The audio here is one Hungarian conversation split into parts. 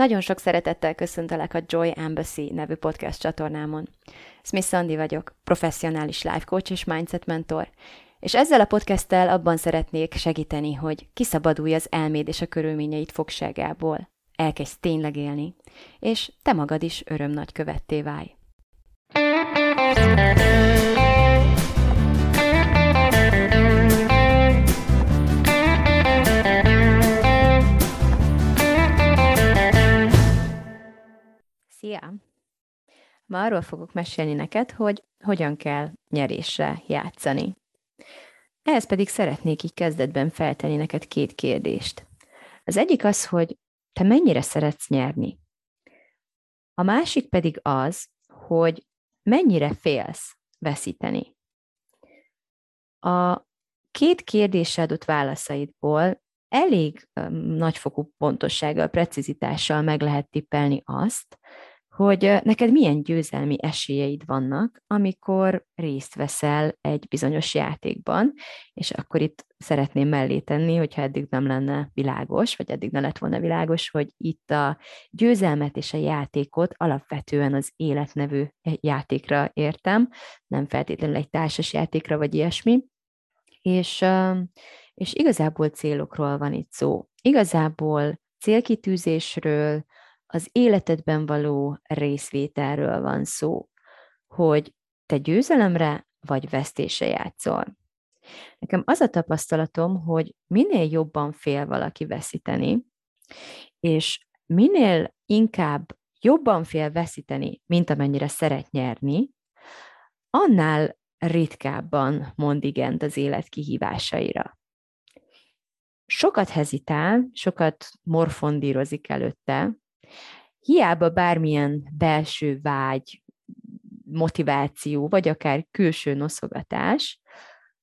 Nagyon sok szeretettel köszöntelek a Joy Embassy nevű podcast csatornámon. Smith Sandy vagyok, professzionális life coach és mindset mentor, és ezzel a podcasttel abban szeretnék segíteni, hogy kiszabadulj az elméd és a körülményeit fogságából, elkezdj tényleg élni, és te magad is öröm nagy követté válj. Szia! Ma arról fogok mesélni neked, hogy hogyan kell nyerésre játszani. Ehhez pedig szeretnék így kezdetben feltenni neked két kérdést. Az egyik az, hogy te mennyire szeretsz nyerni. A másik pedig az, hogy mennyire félsz veszíteni. A két kérdésre adott válaszaidból elég nagyfokú pontossággal, precizitással meg lehet tippelni azt, hogy neked milyen győzelmi esélyeid vannak, amikor részt veszel egy bizonyos játékban, és akkor itt szeretném mellé tenni, hogyha eddig nem lenne világos, vagy eddig ne lett volna világos, hogy itt a győzelmet és a játékot alapvetően az életnevű játékra értem, nem feltétlenül egy társas játékra, vagy ilyesmi, és, és igazából célokról van itt szó. Igazából célkitűzésről, az életedben való részvételről van szó, hogy te győzelemre vagy vesztésre játszol. Nekem az a tapasztalatom, hogy minél jobban fél valaki veszíteni, és minél inkább jobban fél veszíteni, mint amennyire szeret nyerni, annál ritkábban mond igent az élet kihívásaira. Sokat hezitál, sokat morfondírozik előtte, hiába bármilyen belső vágy, motiváció, vagy akár külső noszogatás,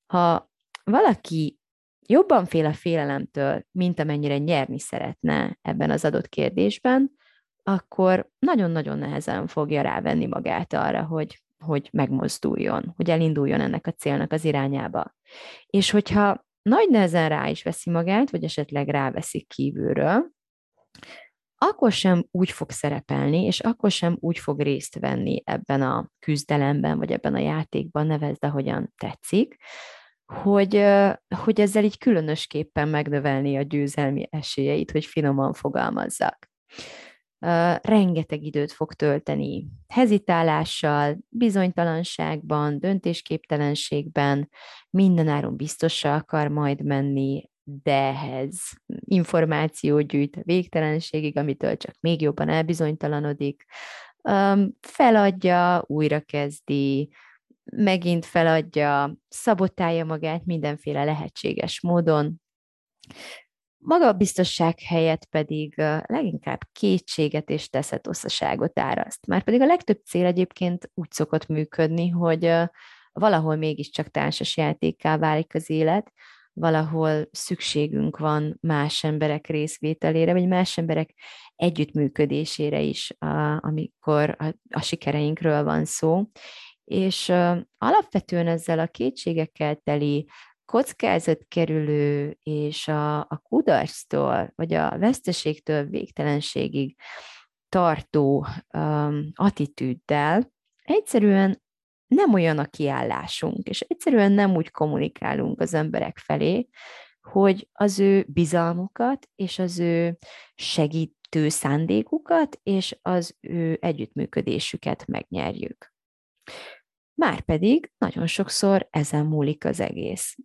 ha valaki jobban fél a félelemtől, mint amennyire nyerni szeretne ebben az adott kérdésben, akkor nagyon-nagyon nehezen fogja rávenni magát arra, hogy, hogy megmozduljon, hogy elinduljon ennek a célnak az irányába. És hogyha nagy nehezen rá is veszi magát, vagy esetleg ráveszik kívülről, akkor sem úgy fog szerepelni, és akkor sem úgy fog részt venni ebben a küzdelemben, vagy ebben a játékban, nevezd, ahogyan tetszik, hogy, hogy ezzel így különösképpen megnövelni a győzelmi esélyeit, hogy finoman fogalmazzak. rengeteg időt fog tölteni hezitálással, bizonytalanságban, döntésképtelenségben, mindenáron biztosra akar majd menni, de ehhez információ gyűjt a végtelenségig, amitől csak még jobban elbizonytalanodik, feladja, újra kezdi, megint feladja, szabotálja magát mindenféle lehetséges módon. Maga a biztosság helyett pedig leginkább kétséget és teszetosszaságot áraszt. Már pedig a legtöbb cél egyébként úgy szokott működni, hogy valahol mégiscsak társas játékká válik az élet, valahol szükségünk van más emberek részvételére, vagy más emberek együttműködésére is, amikor a, a sikereinkről van szó. És alapvetően ezzel a kétségekkel teli kockázatkerülő és a, a kudarctól, vagy a veszteségtől végtelenségig tartó um, attitűddel egyszerűen nem olyan a kiállásunk, és egyszerűen nem úgy kommunikálunk az emberek felé, hogy az ő bizalmukat és az ő segítő szándékukat és az ő együttműködésüket megnyerjük. Márpedig nagyon sokszor ezen múlik az egész.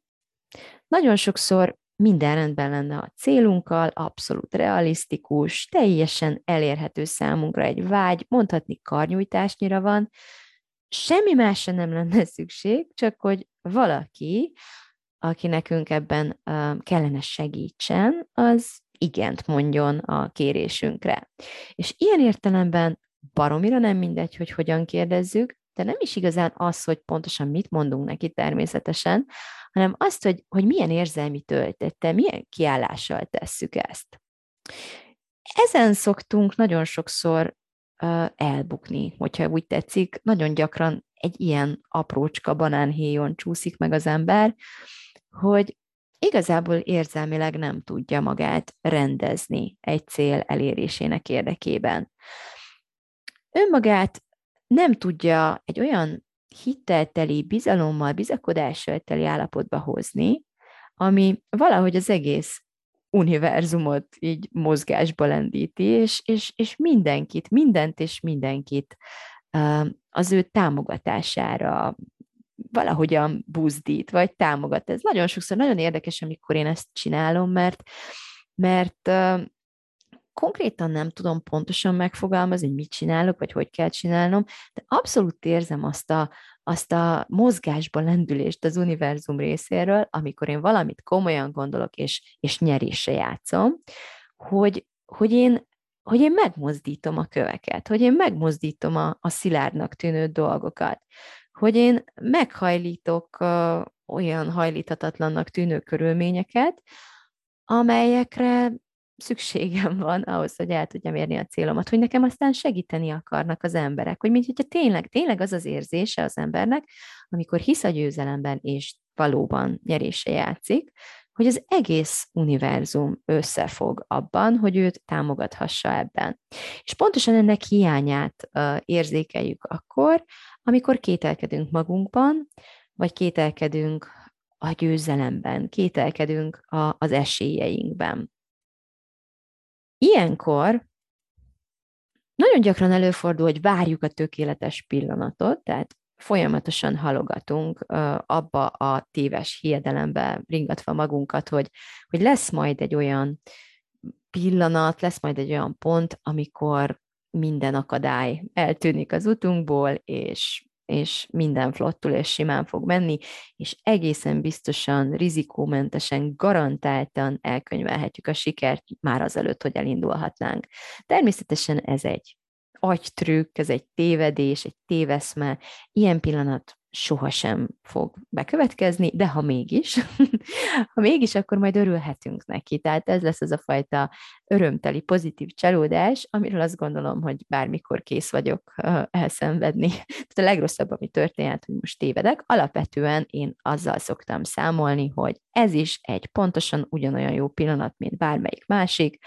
Nagyon sokszor minden rendben lenne a célunkkal, abszolút realisztikus, teljesen elérhető számunkra egy vágy, mondhatni karnyújtásnyira van, semmi másra nem lenne szükség, csak hogy valaki, aki nekünk ebben kellene segítsen, az igent mondjon a kérésünkre. És ilyen értelemben baromira nem mindegy, hogy hogyan kérdezzük, de nem is igazán az, hogy pontosan mit mondunk neki természetesen, hanem azt, hogy, hogy milyen érzelmi töltette, milyen kiállással tesszük ezt. Ezen szoktunk nagyon sokszor elbukni, hogyha úgy tetszik. Nagyon gyakran egy ilyen aprócska banánhéjon csúszik meg az ember, hogy igazából érzelmileg nem tudja magát rendezni egy cél elérésének érdekében. Önmagát nem tudja egy olyan hittelteli, bizalommal, bizakodással teli állapotba hozni, ami valahogy az egész univerzumot így mozgásba lendíti, és, és, és mindenkit, mindent és mindenkit az ő támogatására valahogyan buzdít, vagy támogat. Ez nagyon sokszor nagyon érdekes, amikor én ezt csinálom, mert, mert konkrétan nem tudom pontosan megfogalmazni, hogy mit csinálok, vagy hogy kell csinálnom, de abszolút érzem azt a, azt a mozgásba lendülést az univerzum részéről, amikor én valamit komolyan gondolok, és, és nyerésre játszom, hogy, hogy én hogy én megmozdítom a köveket, hogy én megmozdítom a, a szilárdnak tűnő dolgokat, hogy én meghajlítok uh, olyan hajlíthatatlannak tűnő körülményeket, amelyekre szükségem van ahhoz, hogy el tudjam érni a célomat, hogy nekem aztán segíteni akarnak az emberek, hogy mint hogyha tényleg, tényleg az az érzése az embernek, amikor hisz a győzelemben és valóban nyerése játszik, hogy az egész univerzum összefog abban, hogy őt támogathassa ebben. És pontosan ennek hiányát uh, érzékeljük akkor, amikor kételkedünk magunkban, vagy kételkedünk a győzelemben, kételkedünk a, az esélyeinkben. Ilyenkor nagyon gyakran előfordul, hogy várjuk a tökéletes pillanatot, tehát folyamatosan halogatunk abba a téves hiedelembe ringatva magunkat, hogy, hogy lesz majd egy olyan pillanat, lesz majd egy olyan pont, amikor minden akadály eltűnik az utunkból, és és minden flottul és simán fog menni, és egészen biztosan, rizikómentesen, garantáltan elkönyvelhetjük a sikert már azelőtt, hogy elindulhatnánk. Természetesen ez egy agytrükk, ez egy tévedés, egy téveszme. Ilyen pillanat sohasem fog bekövetkezni, de ha mégis, ha mégis, akkor majd örülhetünk neki. Tehát ez lesz az a fajta örömteli, pozitív csalódás, amiről azt gondolom, hogy bármikor kész vagyok elszenvedni. Tehát a legrosszabb, ami történhet, hogy most tévedek, alapvetően én azzal szoktam számolni, hogy ez is egy pontosan ugyanolyan jó pillanat, mint bármelyik másik,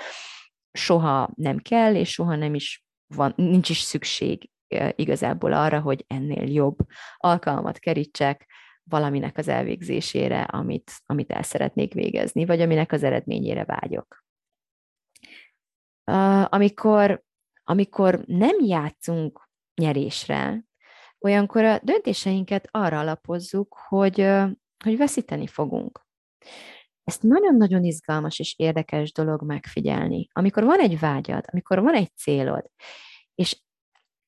soha nem kell, és soha nem is van, nincs is szükség igazából arra, hogy ennél jobb alkalmat kerítsek valaminek az elvégzésére, amit, amit el szeretnék végezni, vagy aminek az eredményére vágyok. Amikor, amikor nem játszunk nyerésre, olyankor a döntéseinket arra alapozzuk, hogy, hogy veszíteni fogunk. Ezt nagyon-nagyon izgalmas és érdekes dolog megfigyelni. Amikor van egy vágyad, amikor van egy célod, és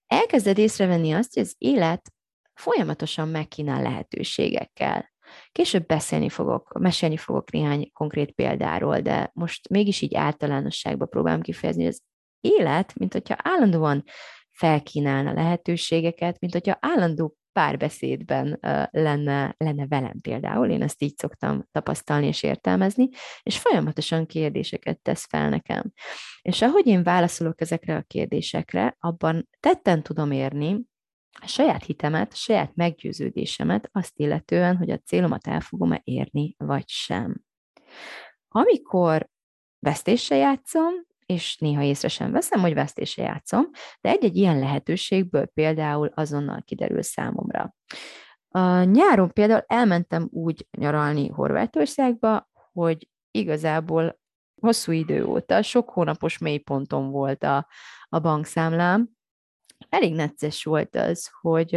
elkezded észrevenni azt, hogy az élet folyamatosan megkínál lehetőségekkel. Később beszélni fogok, mesélni fogok néhány konkrét példáról, de most mégis így általánosságban próbálom kifejezni, hogy az élet, mint hogyha állandóan felkínálna lehetőségeket, mint hogyha állandó párbeszédben lenne, lenne velem például, én ezt így szoktam tapasztalni és értelmezni, és folyamatosan kérdéseket tesz fel nekem. És ahogy én válaszolok ezekre a kérdésekre, abban tetten tudom érni, a saját hitemet, a saját meggyőződésemet azt illetően, hogy a célomat el fogom-e érni, vagy sem. Amikor vesztéssel játszom, és néha észre sem veszem, hogy vesztése játszom, de egy-egy ilyen lehetőségből például azonnal kiderül számomra. A nyáron például elmentem úgy nyaralni Horvátországba, hogy igazából hosszú idő óta, sok hónapos mélyponton volt a, a bankszámlám. Elég necces volt az, hogy,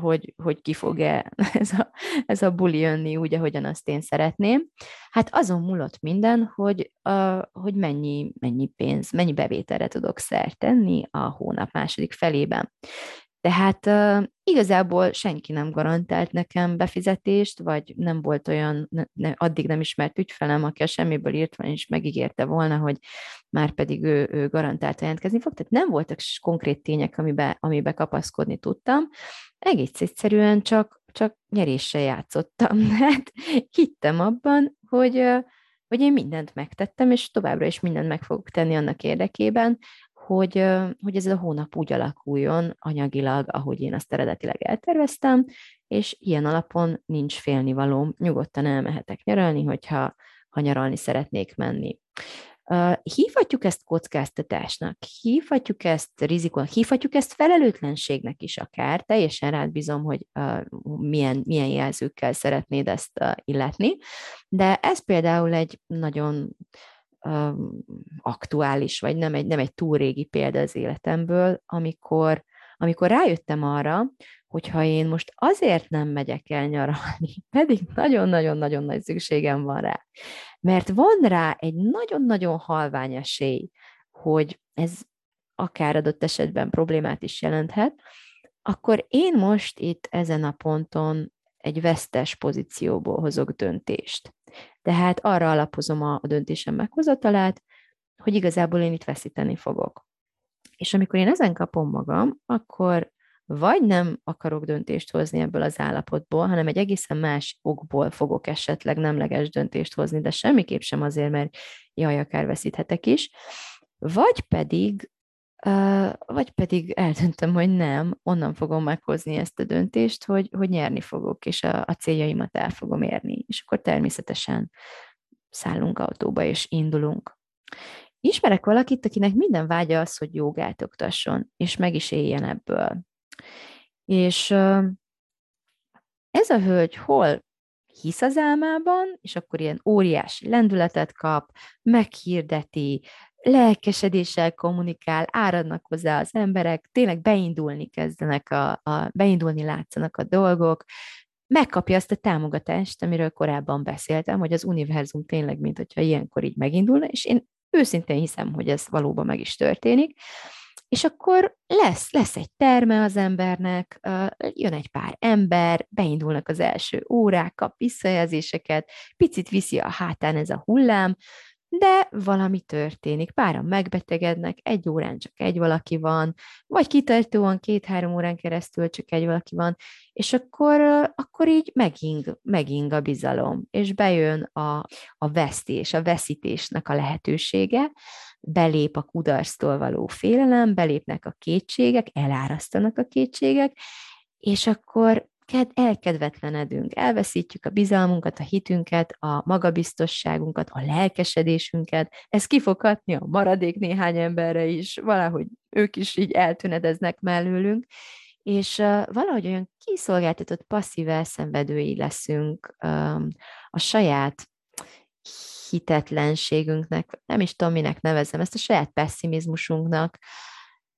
hogy, hogy ki fog-e ez a, ez a buli jönni úgy, ahogyan azt én szeretném. Hát azon múlott minden, hogy, uh, hogy mennyi, mennyi pénz, mennyi bevételre tudok szert tenni a hónap második felében. Tehát uh, igazából senki nem garantált nekem befizetést, vagy nem volt olyan, ne, ne, addig nem ismert ügyfelem, aki a semmiből írt van, és megígérte volna, hogy már pedig ő, ő garantált jelentkezni fog. Tehát nem voltak konkrét tények, amibe, amibe kapaszkodni tudtam. Egész egyszerűen csak, csak nyeréssel játszottam. Hát hittem abban, hogy, hogy én mindent megtettem, és továbbra is mindent meg fogok tenni annak érdekében, hogy, hogy ez a hónap úgy alakuljon anyagilag, ahogy én azt eredetileg elterveztem, és ilyen alapon nincs félnivalóm, nyugodtan elmehetek nyaralni, hogyha ha nyaralni szeretnék menni. Hívhatjuk ezt kockáztatásnak, hívhatjuk ezt rizikónak, hívhatjuk ezt felelőtlenségnek is akár, teljesen rád bízom, hogy milyen, milyen jelzőkkel szeretnéd ezt illetni, de ez például egy nagyon aktuális, vagy nem egy, nem egy túl régi példa az életemből, amikor, amikor rájöttem arra, hogyha én most azért nem megyek el nyaralni, pedig nagyon-nagyon-nagyon nagy szükségem van rá, mert van rá egy nagyon-nagyon halvány esély, hogy ez akár adott esetben problémát is jelenthet, akkor én most itt ezen a ponton egy vesztes pozícióból hozok döntést. Tehát arra alapozom a, döntésem meghozatalát, hogy igazából én itt veszíteni fogok. És amikor én ezen kapom magam, akkor vagy nem akarok döntést hozni ebből az állapotból, hanem egy egészen más okból fogok esetleg nemleges döntést hozni, de semmiképp sem azért, mert jaj, akár veszíthetek is, vagy pedig vagy pedig eldöntöm, hogy nem, onnan fogom meghozni ezt a döntést, hogy, hogy nyerni fogok, és a, a céljaimat el fogom érni. És akkor természetesen szállunk autóba, és indulunk. Ismerek valakit, akinek minden vágya az, hogy jogát oktasson, és meg is éljen ebből. És ez a hölgy hol hisz az álmában, és akkor ilyen óriási lendületet kap, meghirdeti, lelkesedéssel kommunikál, áradnak hozzá az emberek, tényleg beindulni kezdenek, a, a, beindulni látszanak a dolgok, megkapja azt a támogatást, amiről korábban beszéltem, hogy az univerzum tényleg, mint hogyha ilyenkor így megindulna, és én őszintén hiszem, hogy ez valóban meg is történik, és akkor lesz, lesz egy terme az embernek, jön egy pár ember, beindulnak az első órák, kap visszajelzéseket, picit viszi a hátán ez a hullám, de valami történik, páran megbetegednek, egy órán csak egy valaki van, vagy kitartóan két-három órán keresztül csak egy valaki van, és akkor, akkor így meging, meging a bizalom, és bejön a, a vesztés, a veszítésnek a lehetősége, belép a kudarctól való félelem, belépnek a kétségek, elárasztanak a kétségek, és akkor elkedvetlenedünk, elveszítjük a bizalmunkat, a hitünket, a magabiztosságunkat, a lelkesedésünket, ez ki fog hatni a maradék néhány emberre is, valahogy ők is így eltűnedeznek mellőlünk, és uh, valahogy olyan kiszolgáltatott passzív elszenvedői leszünk um, a saját hitetlenségünknek, nem is tudom, minek nevezem, ezt a saját pessimizmusunknak,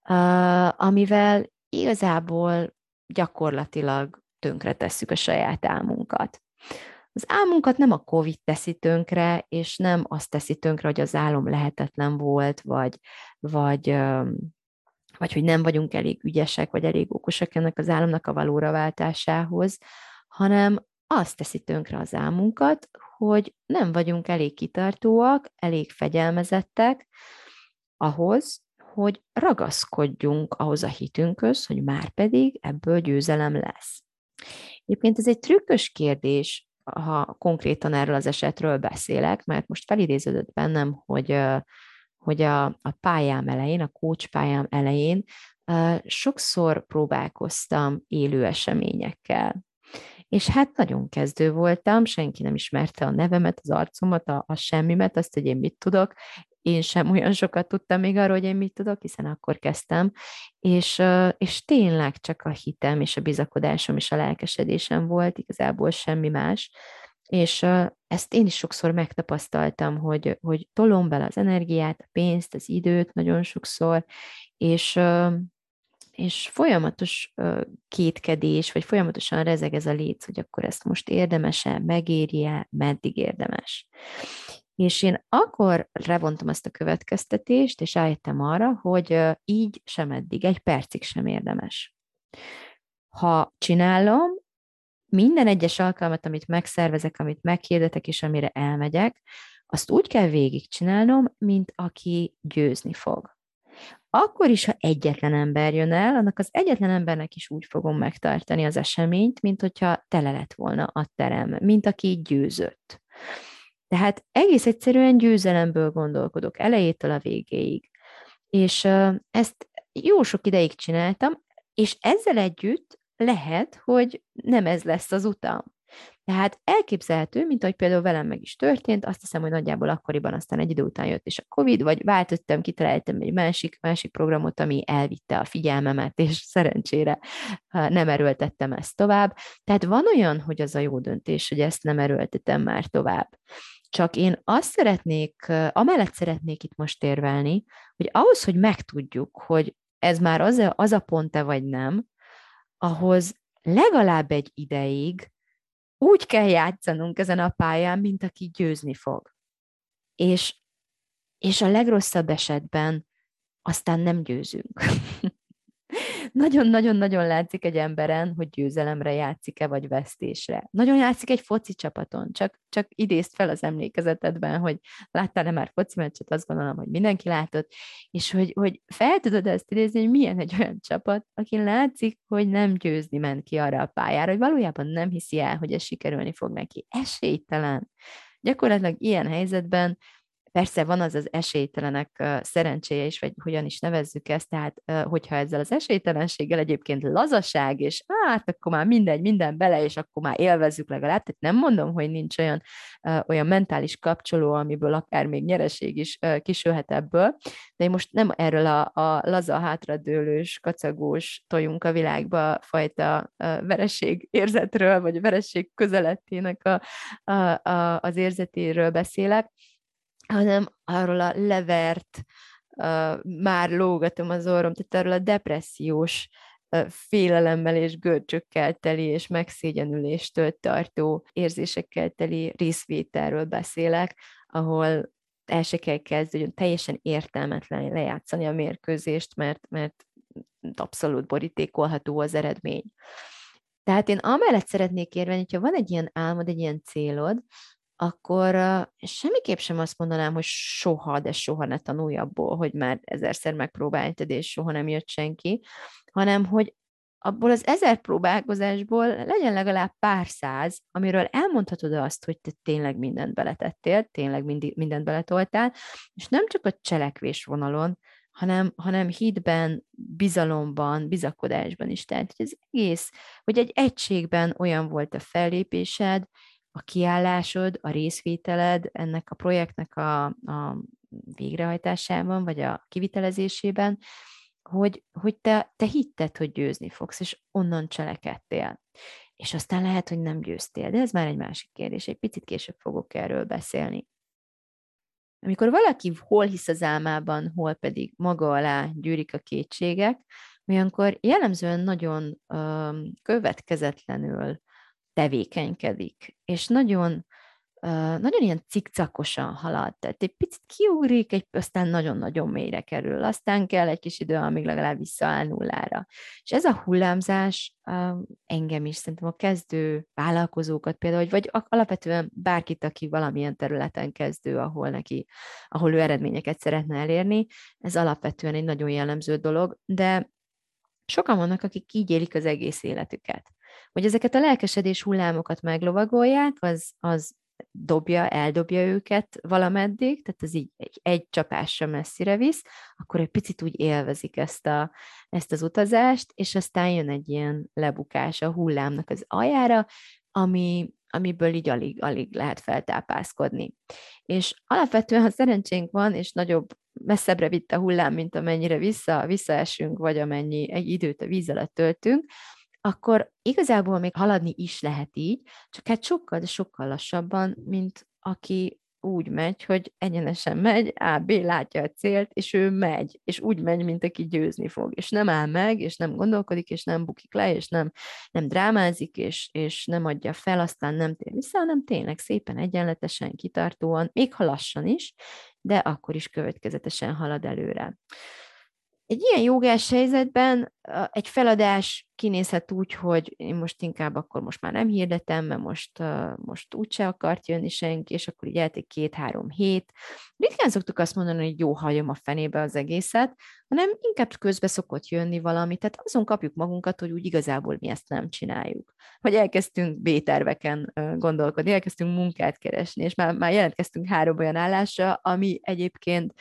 uh, amivel igazából gyakorlatilag tönkre tesszük a saját álmunkat. Az álmunkat nem a COVID teszi tönkre, és nem azt teszi tönkre, hogy az álom lehetetlen volt, vagy, vagy, vagy hogy nem vagyunk elég ügyesek, vagy elég okosak ennek az álomnak a valóra váltásához, hanem azt teszi tönkre az álmunkat, hogy nem vagyunk elég kitartóak, elég fegyelmezettek ahhoz, hogy ragaszkodjunk ahhoz a hitünkhöz, hogy már pedig ebből győzelem lesz. Egyébként ez egy trükkös kérdés, ha konkrétan erről az esetről beszélek, mert most felidéződött bennem, hogy, hogy a, a pályám elején, a coach elején sokszor próbálkoztam élő eseményekkel. És hát nagyon kezdő voltam, senki nem ismerte a nevemet, az arcomat, a, a semmimet, azt, hogy én mit tudok, én sem olyan sokat tudtam még arról, hogy én mit tudok, hiszen akkor kezdtem, és, és tényleg csak a hitem és a bizakodásom és a lelkesedésem volt, igazából semmi más, és ezt én is sokszor megtapasztaltam, hogy, hogy tolom bele az energiát, a pénzt, az időt nagyon sokszor, és, és folyamatos kétkedés, vagy folyamatosan rezeg ez a léc, hogy akkor ezt most érdemese, megérje, meddig érdemes. És én akkor levontam ezt a következtetést, és rájöttem arra, hogy így sem eddig, egy percig sem érdemes. Ha csinálom, minden egyes alkalmat, amit megszervezek, amit meghirdetek, és amire elmegyek, azt úgy kell végigcsinálnom, mint aki győzni fog. Akkor is, ha egyetlen ember jön el, annak az egyetlen embernek is úgy fogom megtartani az eseményt, mint hogyha tele lett volna a terem, mint aki győzött. Tehát egész egyszerűen győzelemből gondolkodok elejétől a végéig. És ezt jó sok ideig csináltam, és ezzel együtt lehet, hogy nem ez lesz az utam. Tehát elképzelhető, mint ahogy például velem meg is történt, azt hiszem, hogy nagyjából akkoriban aztán egy idő után jött is a Covid, vagy váltottam, kitaláltam egy másik, másik programot, ami elvitte a figyelmemet, és szerencsére nem erőltettem ezt tovább. Tehát van olyan, hogy az a jó döntés, hogy ezt nem erőltetem már tovább. Csak én azt szeretnék, amellett szeretnék itt most érvelni, hogy ahhoz, hogy megtudjuk, hogy ez már az a, az a pont-e vagy nem, ahhoz legalább egy ideig úgy kell játszanunk ezen a pályán, mint aki győzni fog. És, és a legrosszabb esetben aztán nem győzünk. Nagyon-nagyon-nagyon látszik egy emberen, hogy győzelemre játszik-e, vagy vesztésre. Nagyon játszik egy foci csapaton, csak, csak idézt fel az emlékezetedben, hogy láttál-e már foci meccset, azt gondolom, hogy mindenki látott, és hogy, hogy fel tudod ezt idézni, hogy milyen egy olyan csapat, aki látszik, hogy nem győzni ment ki arra a pályára, hogy valójában nem hiszi el, hogy ez sikerülni fog neki. Esélytelen. Gyakorlatilag ilyen helyzetben Persze van az az esélytelenek szerencséje is, vagy hogyan is nevezzük ezt, tehát hogyha ezzel az esélytelenséggel egyébként lazaság, és hát akkor már mindegy, minden bele, és akkor már élvezzük legalább, tehát nem mondom, hogy nincs olyan, olyan mentális kapcsoló, amiből akár még nyereség is kisülhet ebből, de én most nem erről a, a laza, hátradőlős, kacagós tojunk a világba fajta vereség érzetről, vagy vereség közelettének a, a, a, az érzetéről beszélek, hanem arról a levert, már lógatom az orrom, tehát arról a depressziós félelemmel és görcsökkel teli és megszégyenüléstől tartó érzésekkel teli részvételről beszélek, ahol el se kell kezdeni, teljesen értelmetlen lejátszani a mérkőzést, mert, mert abszolút borítékolható az eredmény. Tehát én amellett szeretnék érvelni, hogyha van egy ilyen álmod, egy ilyen célod, akkor semmiképp sem azt mondanám, hogy soha, de soha ne tanulj abból, hogy már ezerszer megpróbáltad, és soha nem jött senki, hanem hogy abból az ezer próbálkozásból legyen legalább pár száz, amiről elmondhatod azt, hogy te tényleg mindent beletettél, tényleg mindent beletoltál, és nem csak a cselekvés vonalon, hanem, hanem hitben, bizalomban, bizakodásban is. Tehát, hogy az egész, hogy egy egységben olyan volt a fellépésed, a kiállásod, a részvételed ennek a projektnek a, a végrehajtásában, vagy a kivitelezésében, hogy, hogy te, te hitted, hogy győzni fogsz, és onnan cselekedtél. És aztán lehet, hogy nem győztél, de ez már egy másik kérdés, egy picit később fogok erről beszélni. Amikor valaki hol hisz az álmában, hol pedig maga alá gyűrik a kétségek, olyankor jellemzően nagyon ö, következetlenül tevékenykedik, és nagyon, nagyon ilyen cikcakosan halad, tehát egy picit kiugrik, egy, aztán nagyon-nagyon mélyre kerül, aztán kell egy kis idő, amíg legalább visszaáll nullára. És ez a hullámzás engem is, szerintem a kezdő vállalkozókat például, vagy alapvetően bárkit, aki valamilyen területen kezdő, ahol neki, ahol ő eredményeket szeretne elérni, ez alapvetően egy nagyon jellemző dolog, de sokan vannak, akik így élik az egész életüket hogy ezeket a lelkesedés hullámokat meglovagolják, az, az dobja, eldobja őket valameddig, tehát ez így egy, egy csapásra messzire visz, akkor egy picit úgy élvezik ezt, a, ezt az utazást, és aztán jön egy ilyen lebukás a hullámnak az aljára, ami, amiből így alig, alig lehet feltápászkodni. És alapvetően, ha szerencsénk van, és nagyobb, messzebbre vitt a hullám, mint amennyire vissza, visszaesünk, vagy amennyi egy időt a víz alatt töltünk, akkor igazából még haladni is lehet így, csak hát sokkal, de sokkal lassabban, mint aki úgy megy, hogy egyenesen megy, A, B látja a célt, és ő megy, és úgy megy, mint aki győzni fog, és nem áll meg, és nem gondolkodik, és nem bukik le, és nem, nem drámázik, és, és nem adja fel, aztán nem tér vissza, hanem tényleg szépen, egyenletesen, kitartóan, még ha lassan is, de akkor is következetesen halad előre. Egy ilyen jogás helyzetben egy feladás kinézhet úgy, hogy én most inkább akkor most már nem hirdetem, mert most, most úgyse akart jönni senki, és akkor így elték két-három hét. Ritkán szoktuk azt mondani, hogy jó, hagyom a fenébe az egészet, hanem inkább közbe szokott jönni valami, tehát azon kapjuk magunkat, hogy úgy igazából mi ezt nem csináljuk. Hogy elkezdtünk B-terveken gondolkodni, elkezdtünk munkát keresni, és már, már jelentkeztünk három olyan állásra, ami egyébként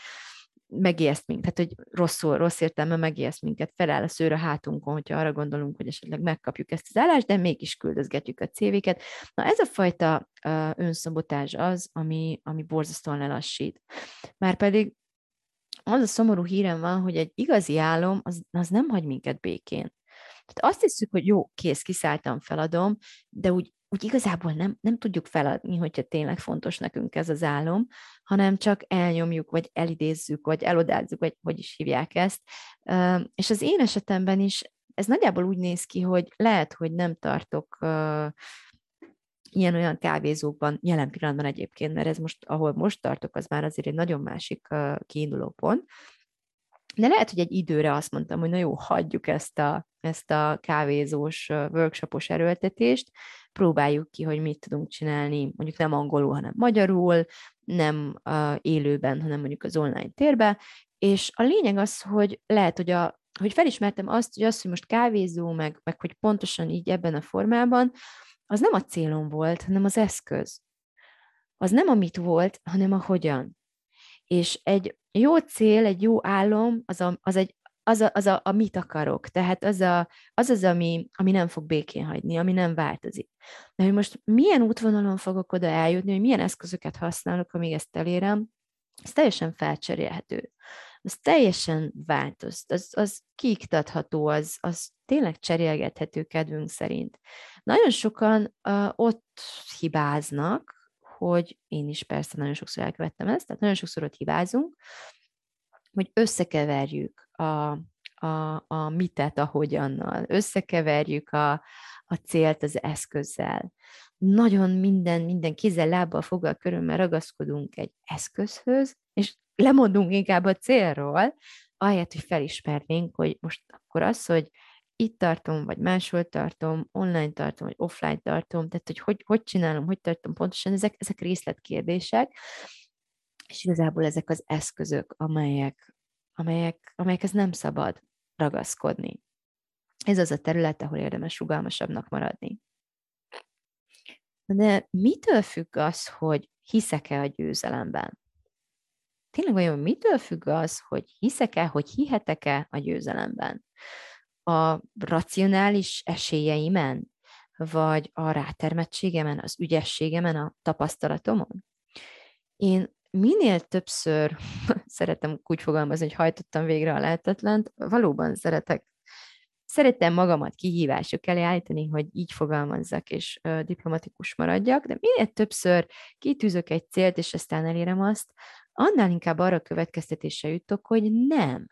megijeszt minket, tehát hogy rosszul, rossz értelme megijeszt minket, feláll a szőr a hátunkon, hogyha arra gondolunk, hogy esetleg megkapjuk ezt az állást, de mégis küldözgetjük a CV-ket. Na ez a fajta uh, önszabotás az, ami, ami borzasztóan lelassít. Márpedig az a szomorú hírem van, hogy egy igazi álom az, az nem hagy minket békén. Tehát azt hiszük, hogy jó, kész, kiszálltam, feladom, de úgy, úgy igazából nem, nem tudjuk feladni, hogyha tényleg fontos nekünk ez az álom, hanem csak elnyomjuk, vagy elidézzük, vagy elodázzuk, vagy hogy is hívják ezt. És az én esetemben is ez nagyjából úgy néz ki, hogy lehet, hogy nem tartok ilyen-olyan kávézókban, jelen pillanatban egyébként, mert ez most, ahol most tartok, az már azért egy nagyon másik kiinduló pont, de lehet, hogy egy időre azt mondtam, hogy na jó, hagyjuk ezt a, ezt a kávézós, workshopos erőltetést, próbáljuk ki, hogy mit tudunk csinálni, mondjuk nem angolul, hanem magyarul, nem uh, élőben, hanem mondjuk az online térbe, és a lényeg az, hogy lehet, hogy, a, hogy felismertem azt, hogy az, hogy most kávézó, meg, meg hogy pontosan így ebben a formában, az nem a célom volt, hanem az eszköz. Az nem a mit volt, hanem a hogyan. És egy jó cél, egy jó álom, az, a, az, egy, az, a, az a, a mit akarok. Tehát az, a, az az, ami, ami nem fog békén hagyni, ami nem változik. De hogy most milyen útvonalon fogok oda eljutni, hogy milyen eszközöket használok, amíg ezt elérem, ez teljesen felcserélhető. Az teljesen változ, az, az kiiktatható, az, az tényleg cserélgethető kedvünk szerint. Nagyon sokan uh, ott hibáznak, hogy én is persze nagyon sokszor elkövettem ezt, tehát nagyon sokszor ott hibázunk, hogy összekeverjük a, a, a mitet a hogyannal, összekeverjük a, a célt az eszközzel. Nagyon minden, minden kézzel, lábbal, foggal, körömmel ragaszkodunk egy eszközhöz, és lemondunk inkább a célról, ahelyett, hogy felismernénk, hogy most akkor az, hogy itt tartom, vagy máshol tartom, online tartom, vagy offline tartom, tehát hogy hogy, hogy csinálom, hogy tartom pontosan, ezek, ezek részletkérdések, és igazából ezek az eszközök, amelyek, amelyek, amelyekhez nem szabad ragaszkodni. Ez az a terület, ahol érdemes rugalmasabbnak maradni. De mitől függ az, hogy hiszek-e a győzelemben? Tényleg vajon mitől függ az, hogy hiszek-e, hogy hihetek-e a győzelemben? a racionális esélyeimen, vagy a rátermettségemen, az ügyességemen, a tapasztalatomon? Én minél többször szeretem úgy fogalmazni, hogy hajtottam végre a lehetetlent, valóban szeretek szerettem magamat kihívások elé állítani, hogy így fogalmazzak és ö, diplomatikus maradjak, de minél többször kitűzök egy célt, és aztán elérem azt, annál inkább arra következtetése jutok, hogy nem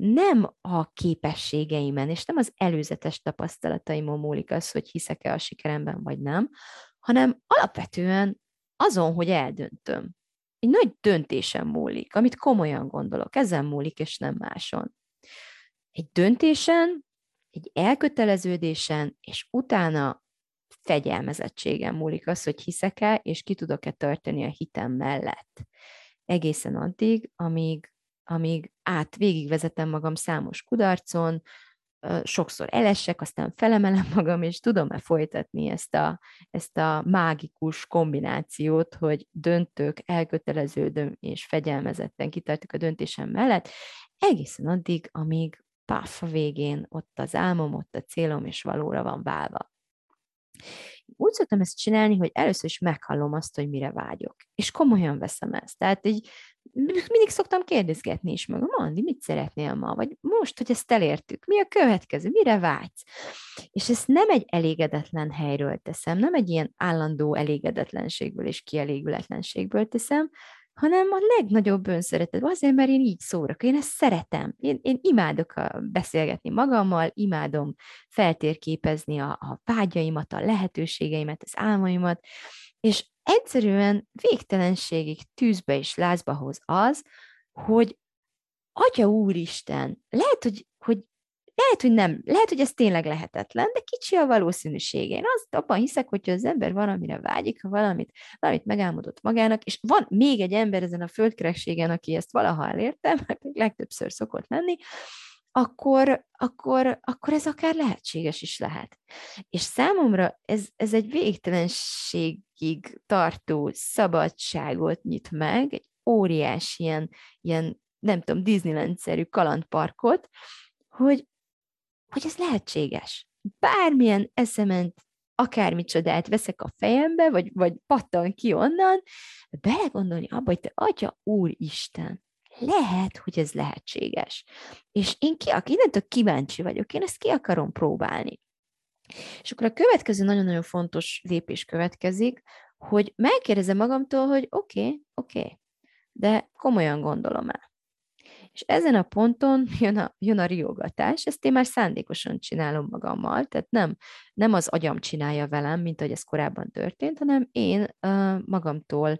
nem a képességeimen, és nem az előzetes tapasztalataimon múlik az, hogy hiszek-e a sikeremben, vagy nem, hanem alapvetően azon, hogy eldöntöm. Egy nagy döntésem múlik, amit komolyan gondolok, ezen múlik, és nem máson. Egy döntésen, egy elköteleződésen, és utána fegyelmezettségem múlik az, hogy hiszek-e, és ki tudok-e tartani a hitem mellett. Egészen addig, amíg amíg át végigvezetem magam számos kudarcon, sokszor elesek, aztán felemelem magam, és tudom-e folytatni ezt a, ezt a mágikus kombinációt, hogy döntök, elköteleződöm, és fegyelmezetten kitartok a döntésem mellett, egészen addig, amíg páf a végén ott az álmom, ott a célom, és valóra van válva. Úgy szoktam ezt csinálni, hogy először is meghallom azt, hogy mire vágyok, és komolyan veszem ezt. Tehát így mindig szoktam kérdezgetni is magam, Andi, mit szeretnél ma? Vagy most, hogy ezt elértük, mi a következő, mire vágysz? És ezt nem egy elégedetlen helyről teszem, nem egy ilyen állandó elégedetlenségből és kielégületlenségből teszem, hanem a legnagyobb önszeretet. Azért, mert én így szórok, én ezt szeretem. Én, én imádok a beszélgetni magammal, imádom feltérképezni a, a vágyaimat, a lehetőségeimet, az álmaimat, és egyszerűen végtelenségig tűzbe és lázba hoz az, hogy Atya Úristen, lehet, hogy, hogy lehet, hogy nem, lehet, hogy ez tényleg lehetetlen, de kicsi a valószínűsége. Én azt abban hiszek, hogyha az ember valamire vágyik, ha valamit, valamit megálmodott magának, és van még egy ember ezen a földkerekségen, aki ezt valaha elérte, mert legtöbbször szokott lenni, akkor, akkor, akkor ez akár lehetséges is lehet. És számomra ez, ez egy végtelenségig tartó szabadságot nyit meg, egy óriás ilyen, ilyen nem tudom, Disneyland-szerű kalandparkot, hogy, hogy ez lehetséges. Bármilyen eszement akármi csodát veszek a fejembe, vagy, vagy pattan ki onnan, belegondolni abba, hogy te atya úristen, lehet, hogy ez lehetséges. És én ki, innentől kíváncsi vagyok, én ezt ki akarom próbálni. És akkor a következő nagyon-nagyon fontos lépés következik, hogy megkérdezem magamtól, hogy oké, okay, oké, okay, de komolyan gondolom el. És ezen a ponton jön a, jön a riogatás, ezt én már szándékosan csinálom magammal, tehát nem, nem az agyam csinálja velem, mint ahogy ez korábban történt, hanem én uh, magamtól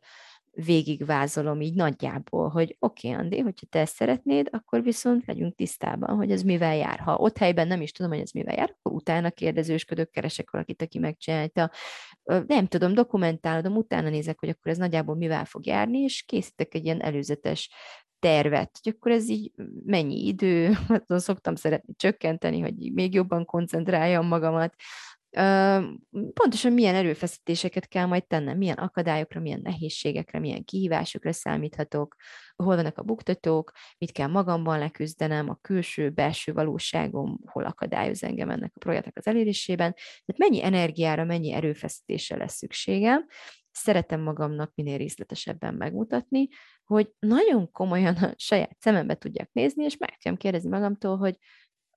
végigvázolom így nagyjából, hogy oké, okay, Andi, hogyha te ezt szeretnéd, akkor viszont legyünk tisztában, hogy ez mivel jár. Ha ott helyben nem is tudom, hogy ez mivel jár, akkor utána kérdezősködök, keresek valakit, aki megcsinálta. Nem tudom, dokumentálodom, utána nézek, hogy akkor ez nagyjából mivel fog járni, és készítek egy ilyen előzetes tervet, hogy akkor ez így mennyi idő, azon szoktam szeretni csökkenteni, hogy még jobban koncentráljam magamat, pontosan milyen erőfeszítéseket kell majd tennem, milyen akadályokra, milyen nehézségekre, milyen kihívásokra számíthatok, hol vannak a buktatók, mit kell magamban leküzdenem, a külső, belső valóságom, hol akadályoz engem ennek a projektnek az elérésében, tehát mennyi energiára, mennyi erőfeszítésre lesz szükségem, szeretem magamnak minél részletesebben megmutatni, hogy nagyon komolyan a saját szemembe tudjak nézni, és meg tudom kérdezni magamtól, hogy,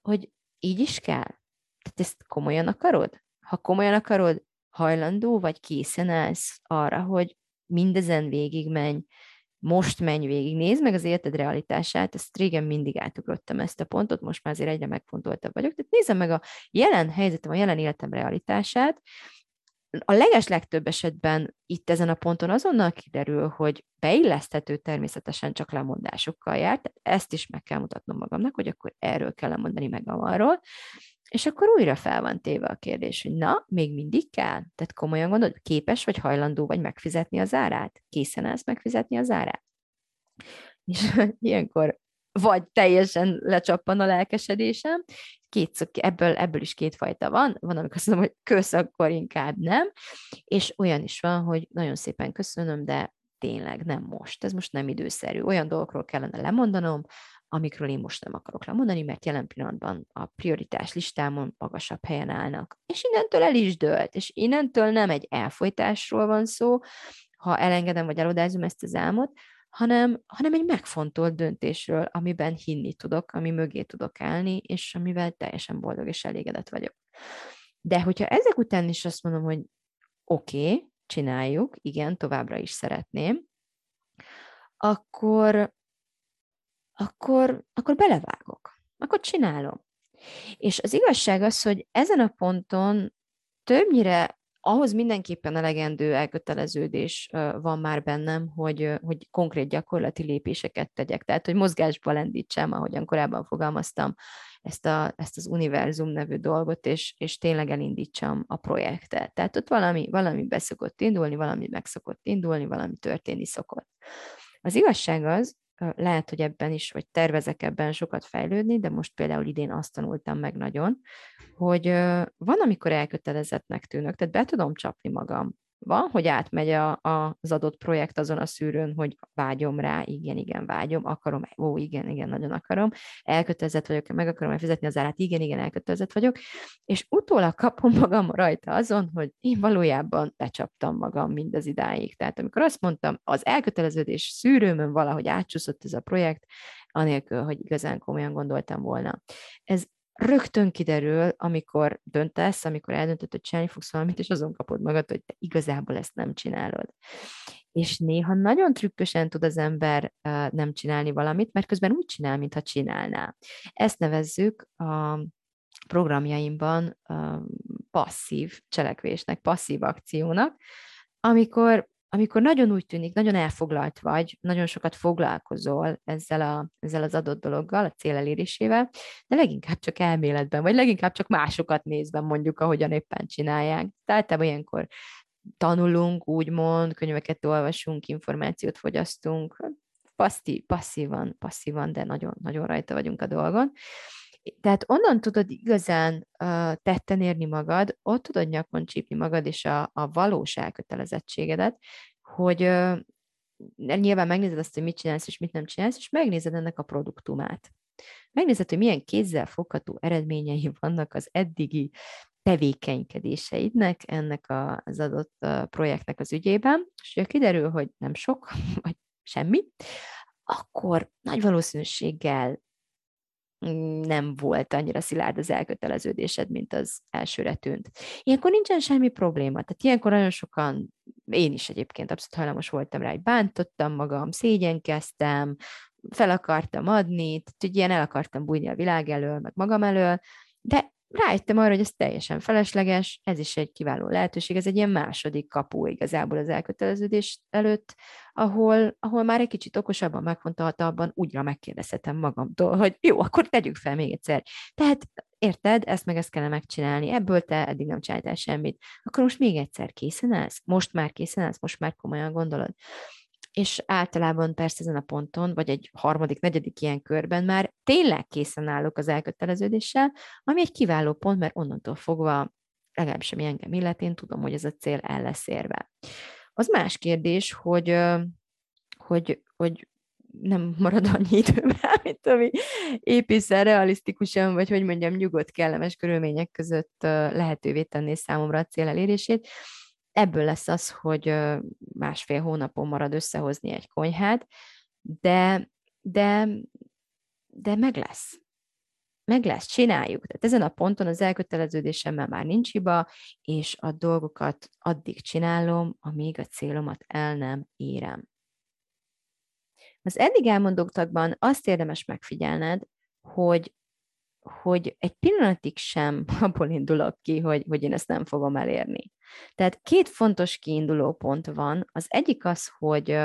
hogy így is kell? Tehát ezt komolyan akarod? Ha komolyan akarod, hajlandó vagy készen állsz arra, hogy mindezen végig menj, most menj végig, nézd meg az életed realitását, ezt régen mindig átugrottam ezt a pontot, most már azért egyre megfontoltabb vagyok, tehát nézem meg a jelen helyzetem, a jelen életem realitását, a leges legtöbb esetben itt ezen a ponton azonnal kiderül, hogy beilleszthető természetesen csak lemondásokkal jár, tehát ezt is meg kell mutatnom magamnak, hogy akkor erről kell lemondani meg arról, és akkor újra fel van téve a kérdés, hogy na, még mindig kell? Tehát komolyan gondolod, képes vagy hajlandó vagy megfizetni az árát? Készen állsz megfizetni az árát? És ilyenkor vagy teljesen lecsappan a lelkesedésem, két, ebből, ebből is kétfajta van, van, amikor azt mondom, hogy kösz, akkor inkább nem, és olyan is van, hogy nagyon szépen köszönöm, de tényleg nem most, ez most nem időszerű. Olyan dolgokról kellene lemondanom, amikről én most nem akarok lemondani, mert jelen pillanatban a prioritás listámon magasabb helyen állnak. És innentől el is dőlt, és innentől nem egy elfolytásról van szó, ha elengedem vagy elodázom ezt az álmot, hanem, hanem egy megfontolt döntésről, amiben hinni tudok, ami mögé tudok állni, és amivel teljesen boldog és elégedett vagyok. De hogyha ezek után is azt mondom, hogy oké, okay, csináljuk, igen, továbbra is szeretném, akkor, akkor, akkor belevágok, akkor csinálom. És az igazság az, hogy ezen a ponton többnyire ahhoz mindenképpen elegendő elköteleződés van már bennem, hogy, hogy konkrét gyakorlati lépéseket tegyek. Tehát, hogy mozgásba lendítsem, ahogyan korábban fogalmaztam, ezt, a, ezt az univerzum nevű dolgot, és, és tényleg elindítsam a projektet. Tehát ott valami, valami beszokott indulni, valami meg szokott indulni, valami történni szokott. Az igazság az, lehet, hogy ebben is, vagy tervezek ebben sokat fejlődni, de most például idén azt tanultam meg nagyon, hogy van, amikor elkötelezettnek tűnök, tehát be tudom csapni magam van, hogy átmegy a, a, az adott projekt azon a szűrőn, hogy vágyom rá, igen, igen, vágyom, akarom, ó, igen, igen, nagyon akarom, elkötelezett vagyok, meg akarom fizetni az árát, igen, igen, elkötelezett vagyok, és utólag kapom magam rajta azon, hogy én valójában becsaptam magam mindez idáig. Tehát amikor azt mondtam, az elköteleződés szűrőmön valahogy átcsúszott ez a projekt, anélkül, hogy igazán komolyan gondoltam volna. Ez rögtön kiderül, amikor döntesz, amikor eldöntöd, hogy csinálni fogsz valamit, és azon kapod magad, hogy te igazából ezt nem csinálod. És néha nagyon trükkösen tud az ember uh, nem csinálni valamit, mert közben úgy csinál, mintha csinálná. Ezt nevezzük a programjaimban uh, passzív cselekvésnek, passzív akciónak, amikor amikor nagyon úgy tűnik, nagyon elfoglalt vagy, nagyon sokat foglalkozol ezzel, a, ezzel az adott dologgal, a cél elérésével, de leginkább csak elméletben, vagy leginkább csak másokat nézve mondjuk, ahogyan éppen csinálják. Tehát ilyenkor tanulunk, úgymond, könyveket olvasunk, információt fogyasztunk, passzív, passzívan, passzívan, de nagyon, nagyon rajta vagyunk a dolgon. Tehát onnan tudod igazán uh, tetten érni magad, ott tudod nyakon csípni magad és a, a valós elkötelezettségedet, hogy uh, nyilván megnézed azt, hogy mit csinálsz és mit nem csinálsz, és megnézed ennek a produktumát. Megnézed, hogy milyen kézzel fogható eredményei vannak az eddigi tevékenykedéseidnek ennek az adott projektnek az ügyében, és ha kiderül, hogy nem sok, vagy semmi, akkor nagy valószínűséggel nem volt annyira szilárd az elköteleződésed, mint az elsőre tűnt. Ilyenkor nincsen semmi probléma. Tehát ilyenkor nagyon sokan, én is egyébként abszolút hajlamos voltam rá, hogy bántottam magam, szégyenkeztem, fel akartam adni, tehát ilyen el akartam bújni a világ elől, meg magam elől, de rájöttem arra, hogy ez teljesen felesleges, ez is egy kiváló lehetőség, ez egy ilyen második kapu igazából az elköteleződés előtt, ahol, ahol már egy kicsit okosabban, megfontoltabban úgyra megkérdezhetem magamtól, hogy jó, akkor tegyük fel még egyszer. Tehát érted, ezt meg ezt kellene megcsinálni, ebből te eddig nem csináltál semmit, akkor most még egyszer készen állsz? Most már készen állsz? Most már komolyan gondolod? És általában persze ezen a ponton, vagy egy harmadik, negyedik ilyen körben már tényleg készen állok az elköteleződéssel, ami egy kiváló pont, mert onnantól fogva legalábbis ami engem illet, én tudom, hogy ez a cél el lesz érve. Az más kérdés, hogy, hogy, hogy nem marad annyi időm rá, mint ami épészen realisztikusan, vagy hogy mondjam, nyugodt, kellemes körülmények között lehetővé tenné számomra a cél elérését ebből lesz az, hogy másfél hónapon marad összehozni egy konyhát, de, de, de meg lesz. Meg lesz, csináljuk. Tehát ezen a ponton az elköteleződésemmel már nincs hiba, és a dolgokat addig csinálom, amíg a célomat el nem érem. Az eddig elmondottakban azt érdemes megfigyelned, hogy hogy egy pillanatig sem abból indulok ki, hogy, hogy én ezt nem fogom elérni. Tehát két fontos kiinduló pont van. Az egyik az, hogy,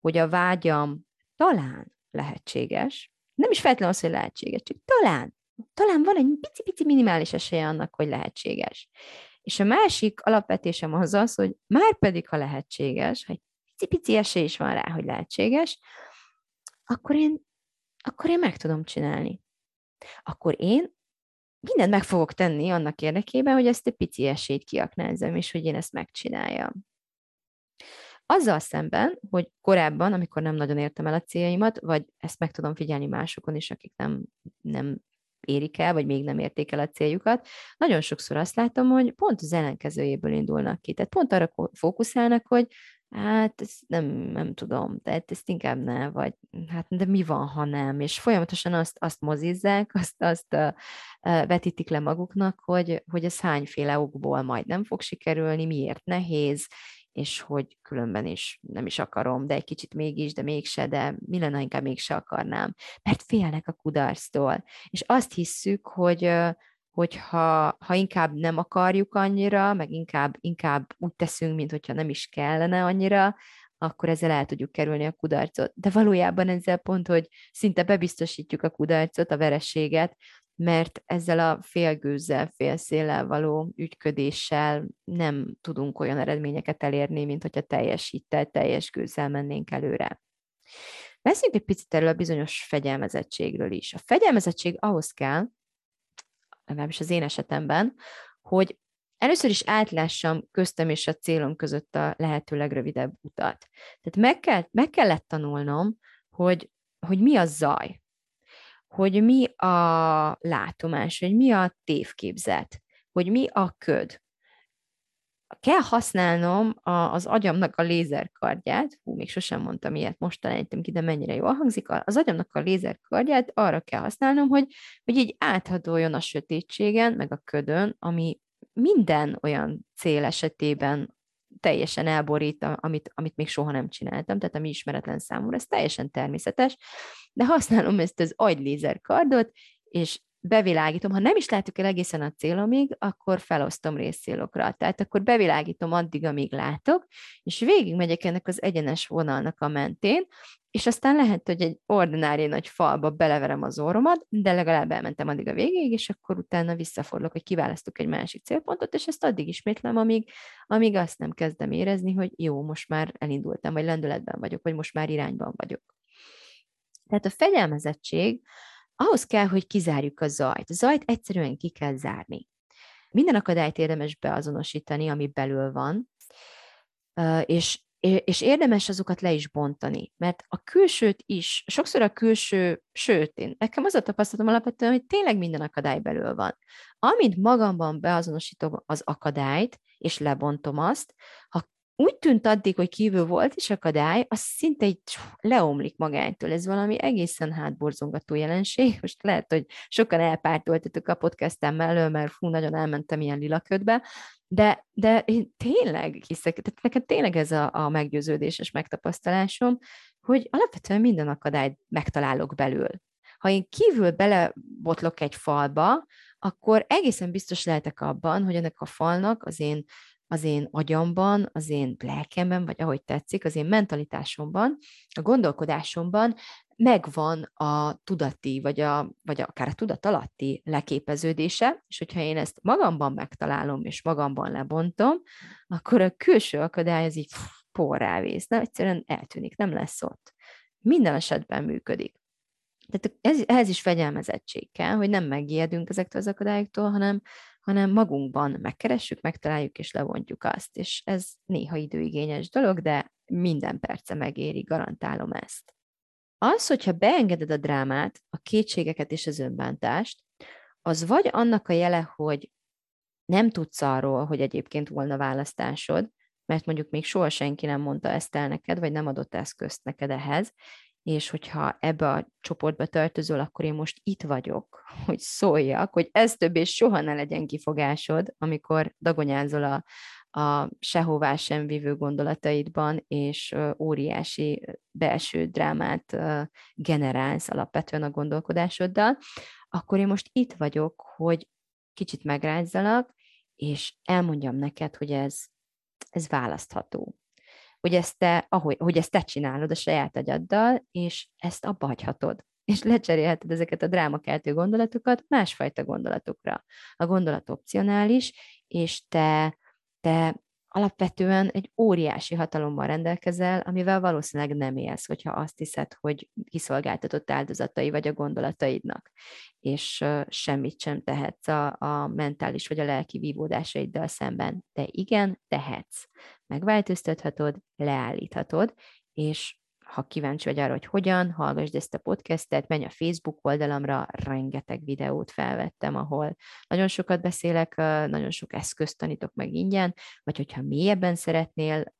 hogy a vágyam talán lehetséges, nem is feltétlenül az, hogy lehetséges, csak talán, talán van egy pici-pici minimális esélye annak, hogy lehetséges. És a másik alapvetésem az az, hogy már pedig, ha lehetséges, ha egy pici-pici esély is van rá, hogy lehetséges, akkor én, akkor én meg tudom csinálni akkor én mindent meg fogok tenni annak érdekében, hogy ezt egy pici esélyt kiaknázzam, és hogy én ezt megcsináljam. Azzal szemben, hogy korábban, amikor nem nagyon értem el a céljaimat, vagy ezt meg tudom figyelni másokon is, akik nem, nem érik el, vagy még nem érték el a céljukat, nagyon sokszor azt látom, hogy pont az ellenkezőjéből indulnak ki. Tehát pont arra fókuszálnak, hogy hát ezt nem, nem tudom, tehát ezt inkább ne, vagy hát de mi van, ha nem, és folyamatosan azt, azt mozizzák, azt, azt uh, vetítik le maguknak, hogy, hogy ez hányféle okból majd nem fog sikerülni, miért nehéz, és hogy különben is nem is akarom, de egy kicsit mégis, de mégse, de mi lenne, inkább mégse akarnám, mert félnek a kudarctól. És azt hisszük, hogy, hogy ha, inkább nem akarjuk annyira, meg inkább, inkább úgy teszünk, mint hogyha nem is kellene annyira, akkor ezzel el tudjuk kerülni a kudarcot. De valójában ezzel pont, hogy szinte bebiztosítjuk a kudarcot, a verességet, mert ezzel a félgőzzel, félszéllel való ügyködéssel nem tudunk olyan eredményeket elérni, mint hogyha teljes teljes gőzzel mennénk előre. Beszéljünk egy picit erről a bizonyos fegyelmezettségről is. A fegyelmezettség ahhoz kell, legalábbis az én esetemben, hogy először is átlássam köztem és a célom között a lehető legrövidebb utat. Tehát meg, kell, meg kellett tanulnom, hogy, hogy mi a zaj, hogy mi a látomás, hogy mi a tévképzet, hogy mi a köd. Kell használnom a, az agyamnak a lézerkardját, hú, még sosem mondtam ilyet, most találtam ki, de mennyire jól hangzik, az agyamnak a lézerkardját arra kell használnom, hogy, hogy így áthadoljon a sötétségen, meg a ködön, ami minden olyan cél esetében teljesen elborít, amit, amit még soha nem csináltam, tehát ami ismeretlen számomra, ez teljesen természetes, de használom ezt az agylézer kardot, és bevilágítom, ha nem is látjuk el egészen a célomig, akkor felosztom részcélokra. Tehát akkor bevilágítom addig, amíg látok, és végigmegyek ennek az egyenes vonalnak a mentén, és aztán lehet, hogy egy ordinári nagy falba beleverem az orromat, de legalább elmentem addig a végéig, és akkor utána visszafordulok, hogy kiválasztok egy másik célpontot, és ezt addig ismétlem, amíg, amíg azt nem kezdem érezni, hogy jó, most már elindultam, vagy lendületben vagyok, vagy most már irányban vagyok. Tehát a fegyelmezettség ahhoz kell, hogy kizárjuk a zajt. A zajt egyszerűen ki kell zárni. Minden akadályt érdemes beazonosítani, ami belül van, és és érdemes azokat le is bontani, mert a külsőt is, sokszor a külső, sőt, én, nekem az a tapasztalatom alapvetően, hogy tényleg minden akadály belül van. Amint magamban beazonosítom az akadályt, és lebontom azt, ha úgy tűnt addig, hogy kívül volt is akadály, az szinte így leomlik magától. Ez valami egészen hátborzongató jelenség. Most lehet, hogy sokan elpártoltatok a podcastem mellől, mert fú, nagyon elmentem ilyen lilaködbe, de, de én tényleg hiszek, tehát nekem tényleg ez a, a meggyőződéses megtapasztalásom, hogy alapvetően minden akadályt megtalálok belül. Ha én kívül belebotlok egy falba, akkor egészen biztos lehetek abban, hogy ennek a falnak az én az én agyamban, az én lelkemben, vagy ahogy tetszik, az én mentalitásomban, a gondolkodásomban megvan a tudati, vagy, a, vagy akár a tudat alatti leképeződése, és hogyha én ezt magamban megtalálom, és magamban lebontom, akkor a külső akadály az így porrávész, nem egyszerűen eltűnik, nem lesz ott. Minden esetben működik. Tehát ez, ehhez is fegyelmezettség kell, hogy nem megijedünk ezektől az akadályoktól, hanem, hanem magunkban megkeressük, megtaláljuk és levontjuk azt. És ez néha időigényes dolog, de minden perce megéri, garantálom ezt. Az, hogyha beengeded a drámát, a kétségeket és az önbántást, az vagy annak a jele, hogy nem tudsz arról, hogy egyébként volna választásod, mert mondjuk még soha senki nem mondta ezt el neked, vagy nem adott eszközt neked ehhez, és hogyha ebbe a csoportba tartozol, akkor én most itt vagyok, hogy szóljak, hogy ez többé soha ne legyen kifogásod, amikor dagonyázol a, a sehová sem vívő gondolataidban, és óriási belső drámát generálsz alapvetően a gondolkodásoddal, akkor én most itt vagyok, hogy kicsit megrázalak, és elmondjam neked, hogy ez, ez választható hogy ezt te, ahogy, hogy ezt te csinálod a saját agyaddal, és ezt abba hagyhatod. És lecserélheted ezeket a drámakeltő gondolatokat másfajta gondolatokra. A gondolat opcionális, és te, te alapvetően egy óriási hatalommal rendelkezel, amivel valószínűleg nem élsz, hogyha azt hiszed, hogy kiszolgáltatott áldozatai vagy a gondolataidnak, és semmit sem tehetsz a, a mentális vagy a lelki vívódásaiddal szemben. De igen, tehetsz. Megváltoztathatod, leállíthatod, és ha kíváncsi vagy arra, hogy hogyan, hallgassd ezt a podcastet, menj a Facebook oldalamra, rengeteg videót felvettem, ahol nagyon sokat beszélek, nagyon sok eszközt tanítok meg ingyen, vagy hogyha mélyebben szeretnél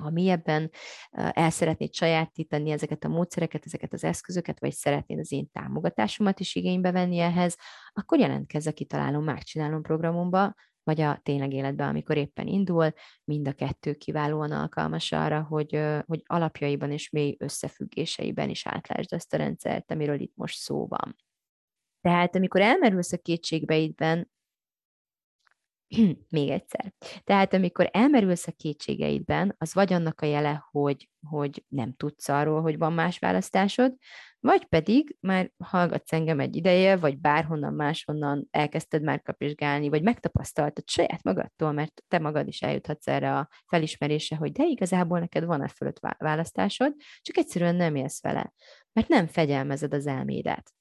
ha mélyebben el szeretnéd sajátítani ezeket a módszereket, ezeket az eszközöket, vagy szeretnéd az én támogatásomat is igénybe venni ehhez, akkor jelentkezz a Kitalálom, Megcsinálom programomba, vagy a tényleg életben, amikor éppen indul, mind a kettő kiválóan alkalmas arra, hogy, hogy alapjaiban és mély összefüggéseiben is átlásd azt a rendszert, amiről itt most szó van. Tehát amikor elmerülsz a kétségbeidben, még egyszer. Tehát amikor elmerülsz a kétségeidben, az vagy annak a jele, hogy, hogy nem tudsz arról, hogy van más választásod, vagy pedig már hallgatsz engem egy ideje, vagy bárhonnan máshonnan elkezdted már kapizsgálni, vagy megtapasztaltad saját magadtól, mert te magad is eljuthatsz erre a felismerése, hogy de igazából neked van-e fölött választásod, csak egyszerűen nem élsz vele, mert nem fegyelmezed az elmédet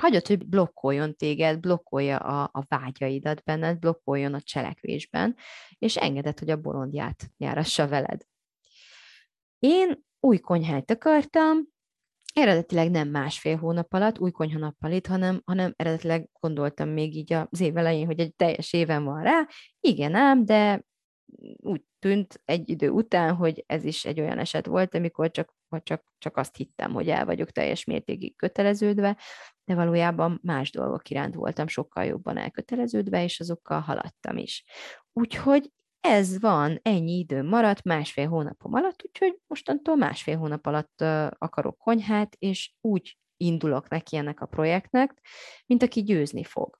hagyod, hogy blokkoljon téged, blokkolja a, a vágyaidat benned, blokkoljon a cselekvésben, és engeded, hogy a bolondját járassa veled. Én új konyhát akartam, eredetileg nem másfél hónap alatt, új konyha nappal itt, hanem, hanem eredetileg gondoltam még így az év elején, hogy egy teljes éven van rá. Igen ám, de úgy tűnt egy idő után, hogy ez is egy olyan eset volt, amikor csak, csak, csak azt hittem, hogy el vagyok teljes mértékig köteleződve, de valójában más dolgok iránt voltam sokkal jobban elköteleződve, és azokkal haladtam is. Úgyhogy ez van, ennyi idő maradt, másfél hónapom alatt, úgyhogy mostantól másfél hónap alatt akarok konyhát, és úgy indulok neki ennek a projektnek, mint aki győzni fog.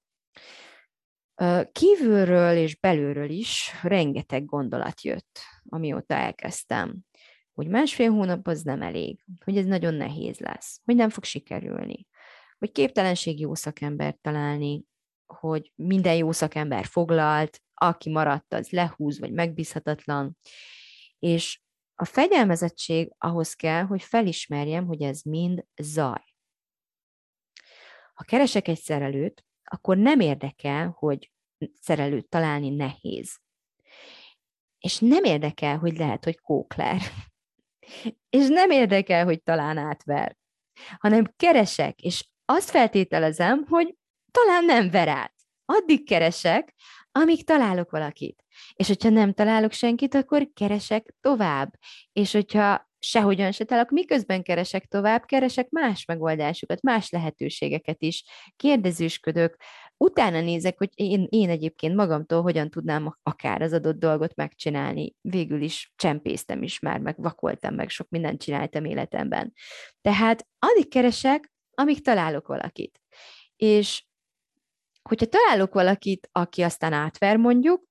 Kívülről és belülről is rengeteg gondolat jött, amióta elkezdtem, hogy másfél hónap az nem elég, hogy ez nagyon nehéz lesz, hogy nem fog sikerülni, hogy képtelenség jó szakembert találni, hogy minden jó szakember foglalt, aki maradt, az lehúz, vagy megbízhatatlan. És a fegyelmezettség ahhoz kell, hogy felismerjem, hogy ez mind zaj. Ha keresek egy szerelőt, akkor nem érdekel, hogy szerelőt találni nehéz. És nem érdekel, hogy lehet, hogy kókler. És nem érdekel, hogy talán átver, hanem keresek, és azt feltételezem, hogy talán nem ver át. Addig keresek, amíg találok valakit. És hogyha nem találok senkit, akkor keresek tovább. És hogyha sehogyan se találok, miközben keresek tovább, keresek más megoldásokat, más lehetőségeket is, kérdezősködök, utána nézek, hogy én, én egyébként magamtól hogyan tudnám akár az adott dolgot megcsinálni. Végül is csempésztem is már, meg vakoltam, meg sok mindent csináltam életemben. Tehát addig keresek, amíg találok valakit. És hogyha találok valakit, aki aztán átver mondjuk,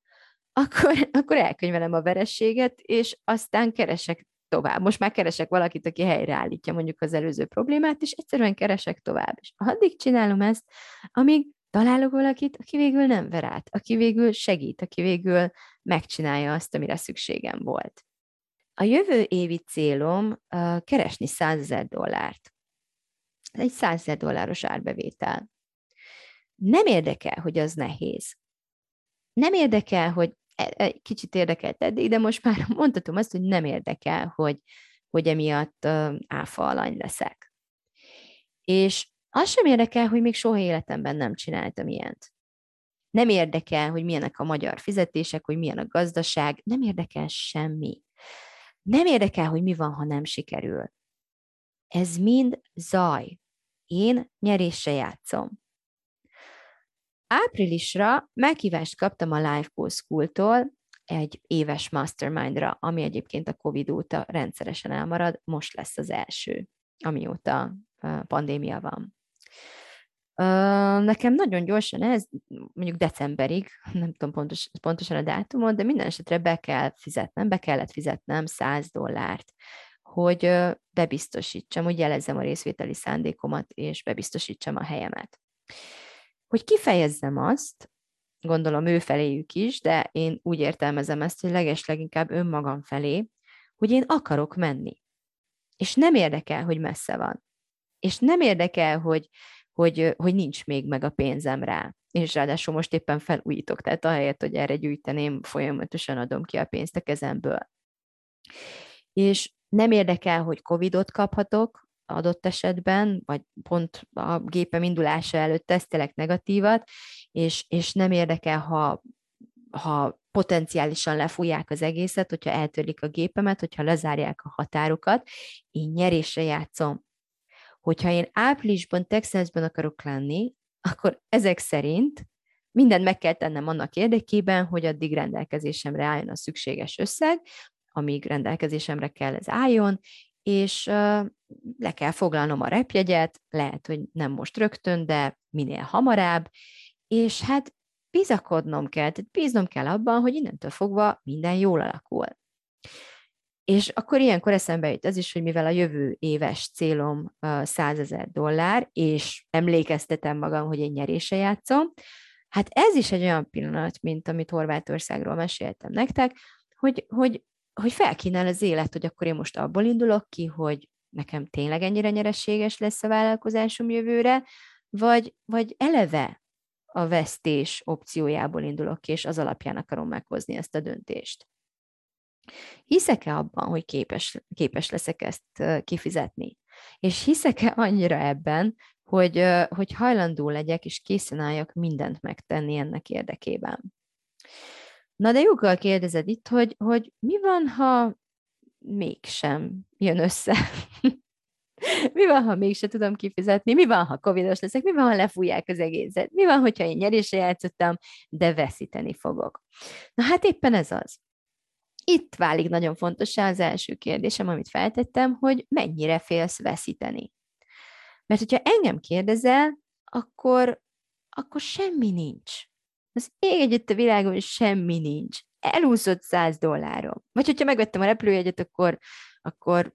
akkor, akkor elkönyvelem a verességet, és aztán keresek tovább. Most már keresek valakit, aki helyreállítja mondjuk az előző problémát, és egyszerűen keresek tovább. És addig csinálom ezt, amíg találok valakit, aki végül nem ver át, aki végül segít, aki végül megcsinálja azt, amire szükségem volt. A jövő évi célom uh, keresni 100 ezer dollárt. Ez egy 100 ezer dolláros árbevétel. Nem érdekel, hogy az nehéz. Nem érdekel, hogy e, egy kicsit érdekelt eddig, de most már mondhatom azt, hogy nem érdekel, hogy, hogy emiatt áfa alany leszek. És az sem érdekel, hogy még soha életemben nem csináltam ilyent. Nem érdekel, hogy milyenek a magyar fizetések, hogy milyen a gazdaság, nem érdekel semmi. Nem érdekel, hogy mi van, ha nem sikerül. Ez mind zaj. Én nyerésre játszom. Áprilisra meghívást kaptam a Life Goal School-tól egy éves mastermindra, ami egyébként a Covid óta rendszeresen elmarad, most lesz az első, amióta pandémia van. Nekem nagyon gyorsan ez, mondjuk decemberig, nem tudom pontos, pontosan a dátumot, de minden esetre be kell fizetnem, be kellett fizetnem 100 dollárt, hogy bebiztosítsam, hogy jelezzem a részvételi szándékomat, és bebiztosítsam a helyemet hogy kifejezzem azt, gondolom ő feléjük is, de én úgy értelmezem ezt, hogy leges leginkább önmagam felé, hogy én akarok menni. És nem érdekel, hogy messze van. És nem érdekel, hogy, hogy, hogy nincs még meg a pénzem rá. És ráadásul most éppen felújítok, tehát ahelyett, hogy erre gyűjteném, folyamatosan adom ki a pénzt a kezemből. És nem érdekel, hogy Covidot kaphatok, adott esetben, vagy pont a gépem indulása előtt tesztelek negatívat, és, és nem érdekel, ha, ha potenciálisan lefújják az egészet, hogyha eltörlik a gépemet, hogyha lezárják a határokat, én nyerésre játszom. Hogyha én áprilisban Texasban akarok lenni, akkor ezek szerint mindent meg kell tennem annak érdekében, hogy addig rendelkezésemre álljon a szükséges összeg, amíg rendelkezésemre kell ez álljon, és le kell foglalnom a repjegyet, lehet, hogy nem most rögtön, de minél hamarabb, és hát bizakodnom kell, tehát bíznom kell abban, hogy innentől fogva minden jól alakul. És akkor ilyenkor eszembe jut az is, hogy mivel a jövő éves célom 100 ezer dollár, és emlékeztetem magam, hogy én nyerése játszom, hát ez is egy olyan pillanat, mint amit Horvátországról meséltem nektek, hogy, hogy hogy felkínál az élet, hogy akkor én most abból indulok ki, hogy nekem tényleg ennyire nyereséges lesz a vállalkozásom jövőre, vagy, vagy eleve a vesztés opciójából indulok ki, és az alapján akarom meghozni ezt a döntést. Hiszek-e abban, hogy képes, képes leszek ezt kifizetni? És hiszek-e annyira ebben, hogy, hogy hajlandó legyek, és készen álljak mindent megtenni ennek érdekében? Na de joggal kérdezed itt, hogy, hogy mi van, ha mégsem jön össze? mi van, ha mégsem tudom kifizetni? Mi van, ha covidos leszek? Mi van, ha lefújják az egészet? Mi van, hogyha én nyerésre játszottam, de veszíteni fogok? Na hát éppen ez az. Itt válik nagyon fontossá az első kérdésem, amit feltettem, hogy mennyire félsz veszíteni. Mert hogyha engem kérdezel, akkor, akkor semmi nincs. Az ég egyet a világon, semmi nincs. Elúszott száz dollárom. Vagy hogyha megvettem a repülőjegyet, akkor, akkor,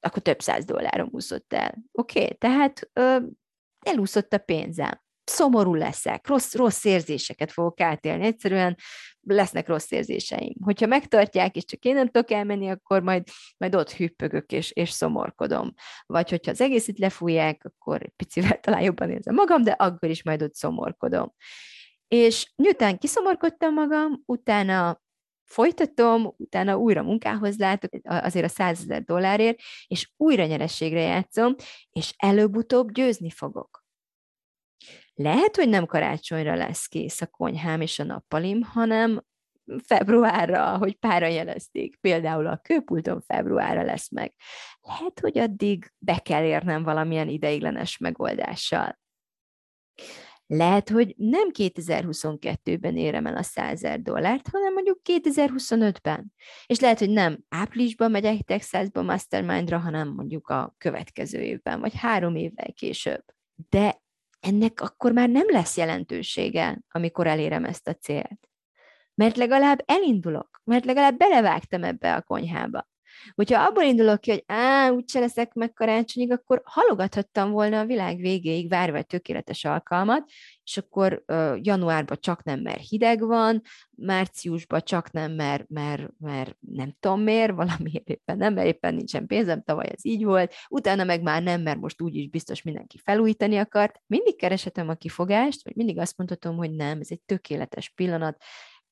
akkor több száz dollárom úszott el. Oké, okay? tehát ö, elúszott a pénzem. Szomorú leszek, rossz, rossz érzéseket fogok átélni. Egyszerűen lesznek rossz érzéseim. Hogyha megtartják, és csak én nem tudok elmenni, akkor majd, majd ott hüppögök, és, és szomorkodom. Vagy hogyha az egészet lefújják, akkor egy picivel talán jobban érzem magam, de akkor is majd ott szomorkodom. És miután kiszomorkodtam magam, utána folytatom, utána újra munkához látok, azért a 100 ezer dollárért, és újra nyerességre játszom, és előbb-utóbb győzni fogok. Lehet, hogy nem karácsonyra lesz kész a konyhám és a nappalim, hanem februárra, hogy pára jelezték. Például a kőpulton februárra lesz meg. Lehet, hogy addig be kell érnem valamilyen ideiglenes megoldással. Lehet, hogy nem 2022-ben érem el a 100 dollárt, hanem mondjuk 2025-ben. És lehet, hogy nem áprilisban megyek Texasba Mastermindra, hanem mondjuk a következő évben, vagy három évvel később. De ennek akkor már nem lesz jelentősége, amikor elérem ezt a célt. Mert legalább elindulok, mert legalább belevágtam ebbe a konyhába. Hogyha abból indulok ki, hogy á, úgyse leszek meg karácsonyig, akkor halogathattam volna a világ végéig várva egy tökéletes alkalmat, és akkor uh, januárban csak nem, mert hideg van, márciusban csak nem, mert, mert, mert nem tudom miért, valami éppen nem, mert éppen nincsen pénzem, tavaly ez így volt, utána meg már nem, mert most úgyis biztos mindenki felújítani akart. Mindig keresetem a kifogást, vagy mindig azt mondhatom, hogy nem, ez egy tökéletes pillanat,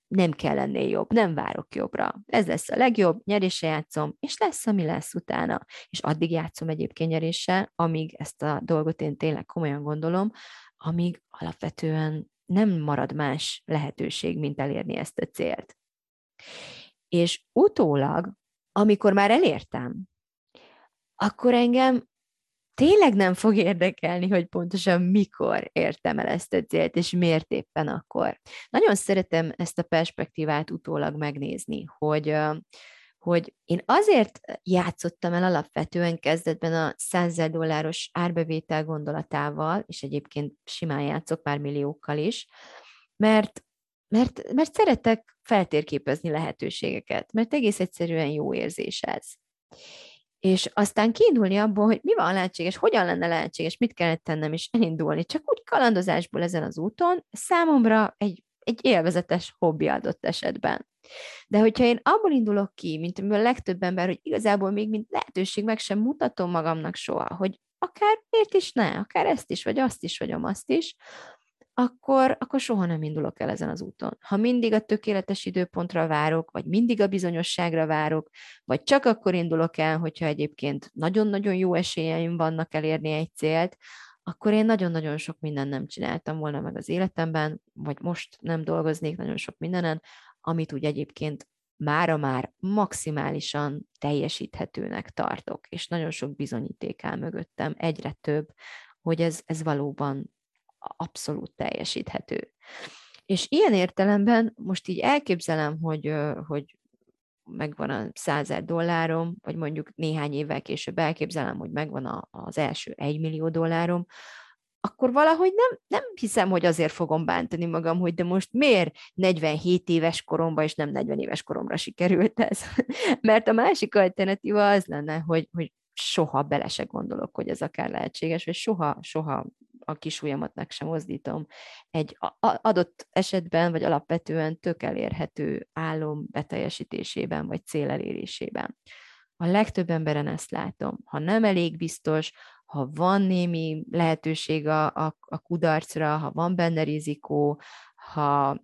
nem kell ennél jobb, nem várok jobbra. Ez lesz a legjobb, nyerése játszom, és lesz, ami lesz utána. És addig játszom egyébként nyeréssel, amíg ezt a dolgot én tényleg komolyan gondolom, amíg alapvetően nem marad más lehetőség, mint elérni ezt a célt. És utólag, amikor már elértem, akkor engem tényleg nem fog érdekelni, hogy pontosan mikor értem el ezt a célt, és miért éppen akkor. Nagyon szeretem ezt a perspektívát utólag megnézni, hogy hogy én azért játszottam el alapvetően kezdetben a 100 dolláros árbevétel gondolatával, és egyébként simán játszok már milliókkal is, mert, mert, mert szeretek feltérképezni lehetőségeket, mert egész egyszerűen jó érzés ez és aztán kiindulni abból, hogy mi van lehetséges, hogyan lenne lehetséges, mit kellett tennem, és elindulni. Csak úgy kalandozásból ezen az úton számomra egy, egy élvezetes hobbi adott esetben. De hogyha én abból indulok ki, mint a legtöbb ember, hogy igazából még mint lehetőség meg sem mutatom magamnak soha, hogy akár miért is ne, akár ezt is, vagy azt is, vagy azt is, akkor, akkor soha nem indulok el ezen az úton. Ha mindig a tökéletes időpontra várok, vagy mindig a bizonyosságra várok, vagy csak akkor indulok el, hogyha egyébként nagyon-nagyon jó esélyeim vannak elérni egy célt, akkor én nagyon-nagyon sok mindent nem csináltam volna meg az életemben, vagy most nem dolgoznék nagyon sok mindenen, amit úgy egyébként mára már maximálisan teljesíthetőnek tartok, és nagyon sok bizonyíték áll mögöttem, egyre több, hogy ez, ez valóban abszolút teljesíthető. És ilyen értelemben most így elképzelem, hogy, hogy megvan a százer dollárom, vagy mondjuk néhány évvel később elképzelem, hogy megvan a, az első egymillió dollárom, akkor valahogy nem, nem hiszem, hogy azért fogom bántani magam, hogy de most miért 47 éves koromban, és nem 40 éves koromra sikerült ez. Mert a másik alternatíva az lenne, hogy, hogy soha bele se gondolok, hogy ez akár lehetséges, vagy soha, soha a kis ujjamat sem mozdítom. Egy adott esetben, vagy alapvetően tök elérhető álom beteljesítésében, vagy cél elérésében. A legtöbb emberen ezt látom. Ha nem elég biztos, ha van némi lehetőség a, a, a kudarcra, ha van benne rizikó, ha,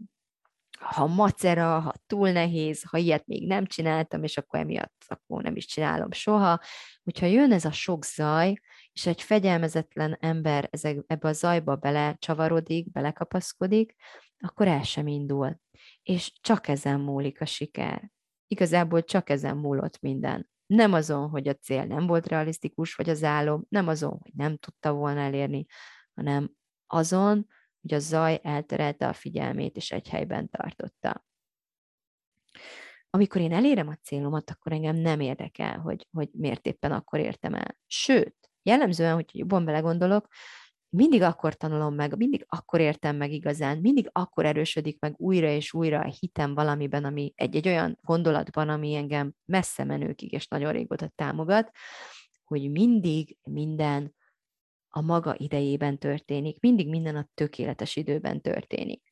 ha macera, ha túl nehéz, ha ilyet még nem csináltam, és akkor emiatt akkor nem is csinálom soha. Hogyha jön ez a sok zaj, és egy fegyelmezetlen ember ezek, ebbe a zajba belecsavarodik, belekapaszkodik, akkor el sem indul. És csak ezen múlik a siker. Igazából csak ezen múlott minden. Nem azon, hogy a cél nem volt realisztikus, vagy az álom, nem azon, hogy nem tudta volna elérni, hanem azon, hogy a zaj elterelte a figyelmét, és egy helyben tartotta. Amikor én elérem a célomat, akkor engem nem érdekel, hogy, hogy miért éppen akkor értem el. Sőt, jellemzően, hogy jobban belegondolok, mindig akkor tanulom meg, mindig akkor értem meg igazán, mindig akkor erősödik meg újra és újra a hitem valamiben, ami egy, egy olyan gondolatban, ami engem messze menőkig és nagyon régóta támogat, hogy mindig minden a maga idejében történik, mindig minden a tökéletes időben történik.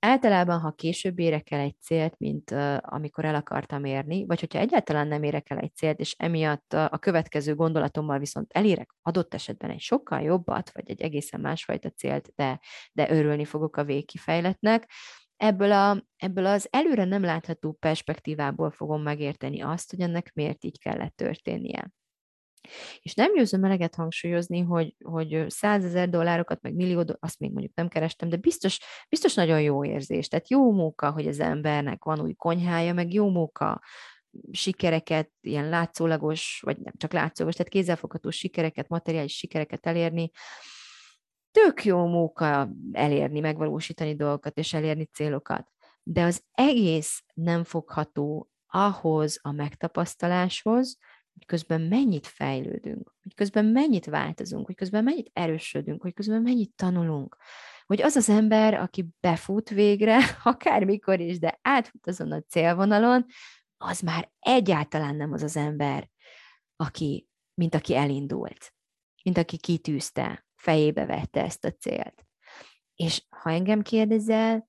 Általában, ha később érek el egy célt, mint uh, amikor el akartam érni, vagy hogyha egyáltalán nem érek el egy célt, és emiatt uh, a következő gondolatommal viszont elérek adott esetben egy sokkal jobbat, vagy egy egészen másfajta célt, de, de örülni fogok a végkifejletnek, ebből, a, ebből az előre nem látható perspektívából fogom megérteni azt, hogy ennek miért így kellett történnie. És nem győzöm eleget hangsúlyozni, hogy, hogy százezer dollárokat, meg millió, azt még mondjuk nem kerestem, de biztos, biztos nagyon jó érzés. Tehát jó móka, hogy az embernek van új konyhája, meg jó móka sikereket, ilyen látszólagos, vagy nem csak látszólagos, tehát kézzelfogható sikereket, materiális sikereket elérni, tök jó móka elérni, megvalósítani dolgokat és elérni célokat. De az egész nem fogható ahhoz a megtapasztaláshoz, hogy közben mennyit fejlődünk, hogy közben mennyit változunk, hogy közben mennyit erősödünk, hogy közben mennyit tanulunk. Hogy az az ember, aki befut végre, akármikor is, de átfut azon a célvonalon, az már egyáltalán nem az az ember, aki, mint aki elindult, mint aki kitűzte, fejébe vette ezt a célt. És ha engem kérdezel,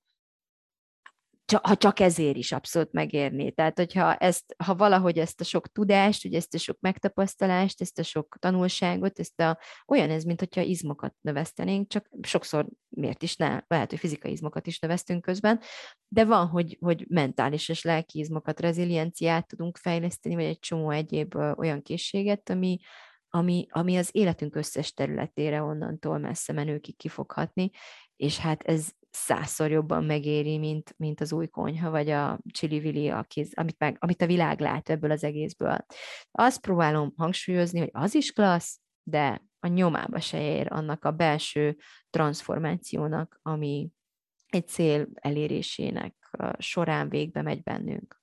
ha csak ezért is abszolút megérni. Tehát, hogyha ezt, ha valahogy ezt a sok tudást, ugye ezt a sok megtapasztalást, ezt a sok tanulságot, ezt a, olyan ez, mint hogyha izmokat növesztenénk, csak sokszor miért is ne, lehet, hogy fizikai izmokat is növesztünk közben, de van, hogy, hogy mentális és lelki izmokat, rezilienciát tudunk fejleszteni, vagy egy csomó egyéb olyan készséget, ami, ami, ami az életünk összes területére onnantól messze menőkig kifoghatni, és hát ez százszor jobban megéri, mint, mint az új konyha, vagy a csili-vili, amit, meg, amit a világ lát ebből az egészből. Azt próbálom hangsúlyozni, hogy az is klassz, de a nyomába se ér annak a belső transformációnak, ami egy cél elérésének során végbe megy bennünk.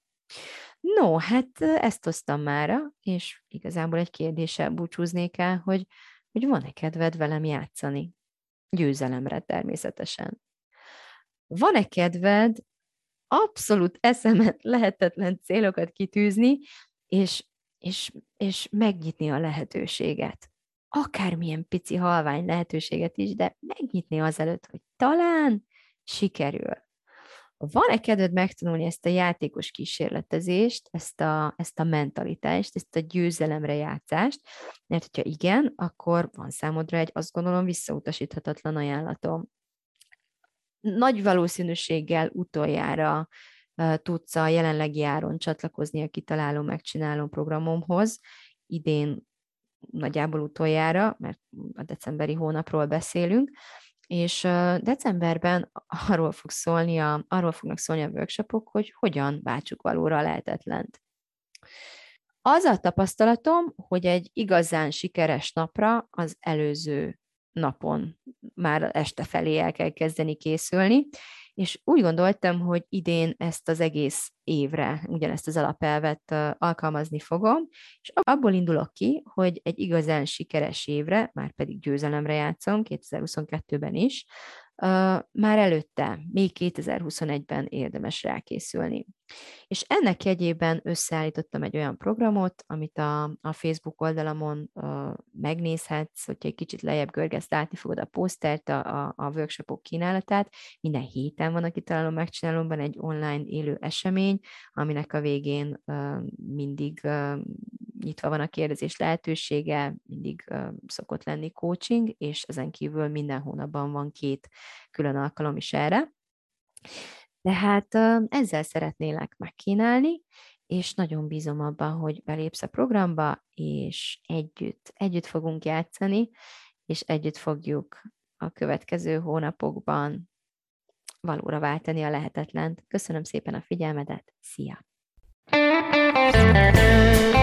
No, hát ezt hoztam mára, és igazából egy kérdéssel búcsúznék el, hogy, hogy van-e kedved velem játszani? Győzelemre természetesen. Van-e kedved abszolút eszemet lehetetlen célokat kitűzni, és, és, és megnyitni a lehetőséget? Akármilyen pici halvány lehetőséget is, de megnyitni azelőtt, hogy talán sikerül. Van-e kedved megtanulni ezt a játékos kísérletezést, ezt a, ezt a mentalitást, ezt a győzelemre játszást? Mert hogyha igen, akkor van számodra egy azt gondolom visszautasíthatatlan ajánlatom. Nagy valószínűséggel utoljára tudsz a jelenlegi áron csatlakozni a kitaláló, megcsináló programomhoz. Idén nagyjából utoljára, mert a decemberi hónapról beszélünk, és decemberben arról, fog szólni a, arról fognak szólni a workshopok, hogy hogyan váltsuk valóra lehetetlent. Az a tapasztalatom, hogy egy igazán sikeres napra az előző napon már este felé el kell kezdeni készülni, és úgy gondoltam, hogy idén ezt az egész évre, ugyanezt az alapelvet alkalmazni fogom, és abból indulok ki, hogy egy igazán sikeres évre, már pedig győzelemre játszom, 2022-ben is, már előtte, még 2021-ben érdemes rákészülni. És ennek jegyében összeállítottam egy olyan programot, amit a, a Facebook oldalamon uh, megnézhetsz, hogyha egy kicsit lejjebb görgeszt, látni fogod a posztert, a, a, a workshopok kínálatát. Minden héten van a kitaláló megcsinálóban egy online élő esemény, aminek a végén uh, mindig uh, nyitva van a kérdezés lehetősége, mindig uh, szokott lenni coaching, és ezen kívül minden hónapban van két külön alkalom is erre. Tehát ezzel szeretnélek megkínálni, és nagyon bízom abban, hogy belépsz a programba, és együtt, együtt fogunk játszani, és együtt fogjuk a következő hónapokban valóra váltani a lehetetlent. Köszönöm szépen a figyelmedet, szia! thank you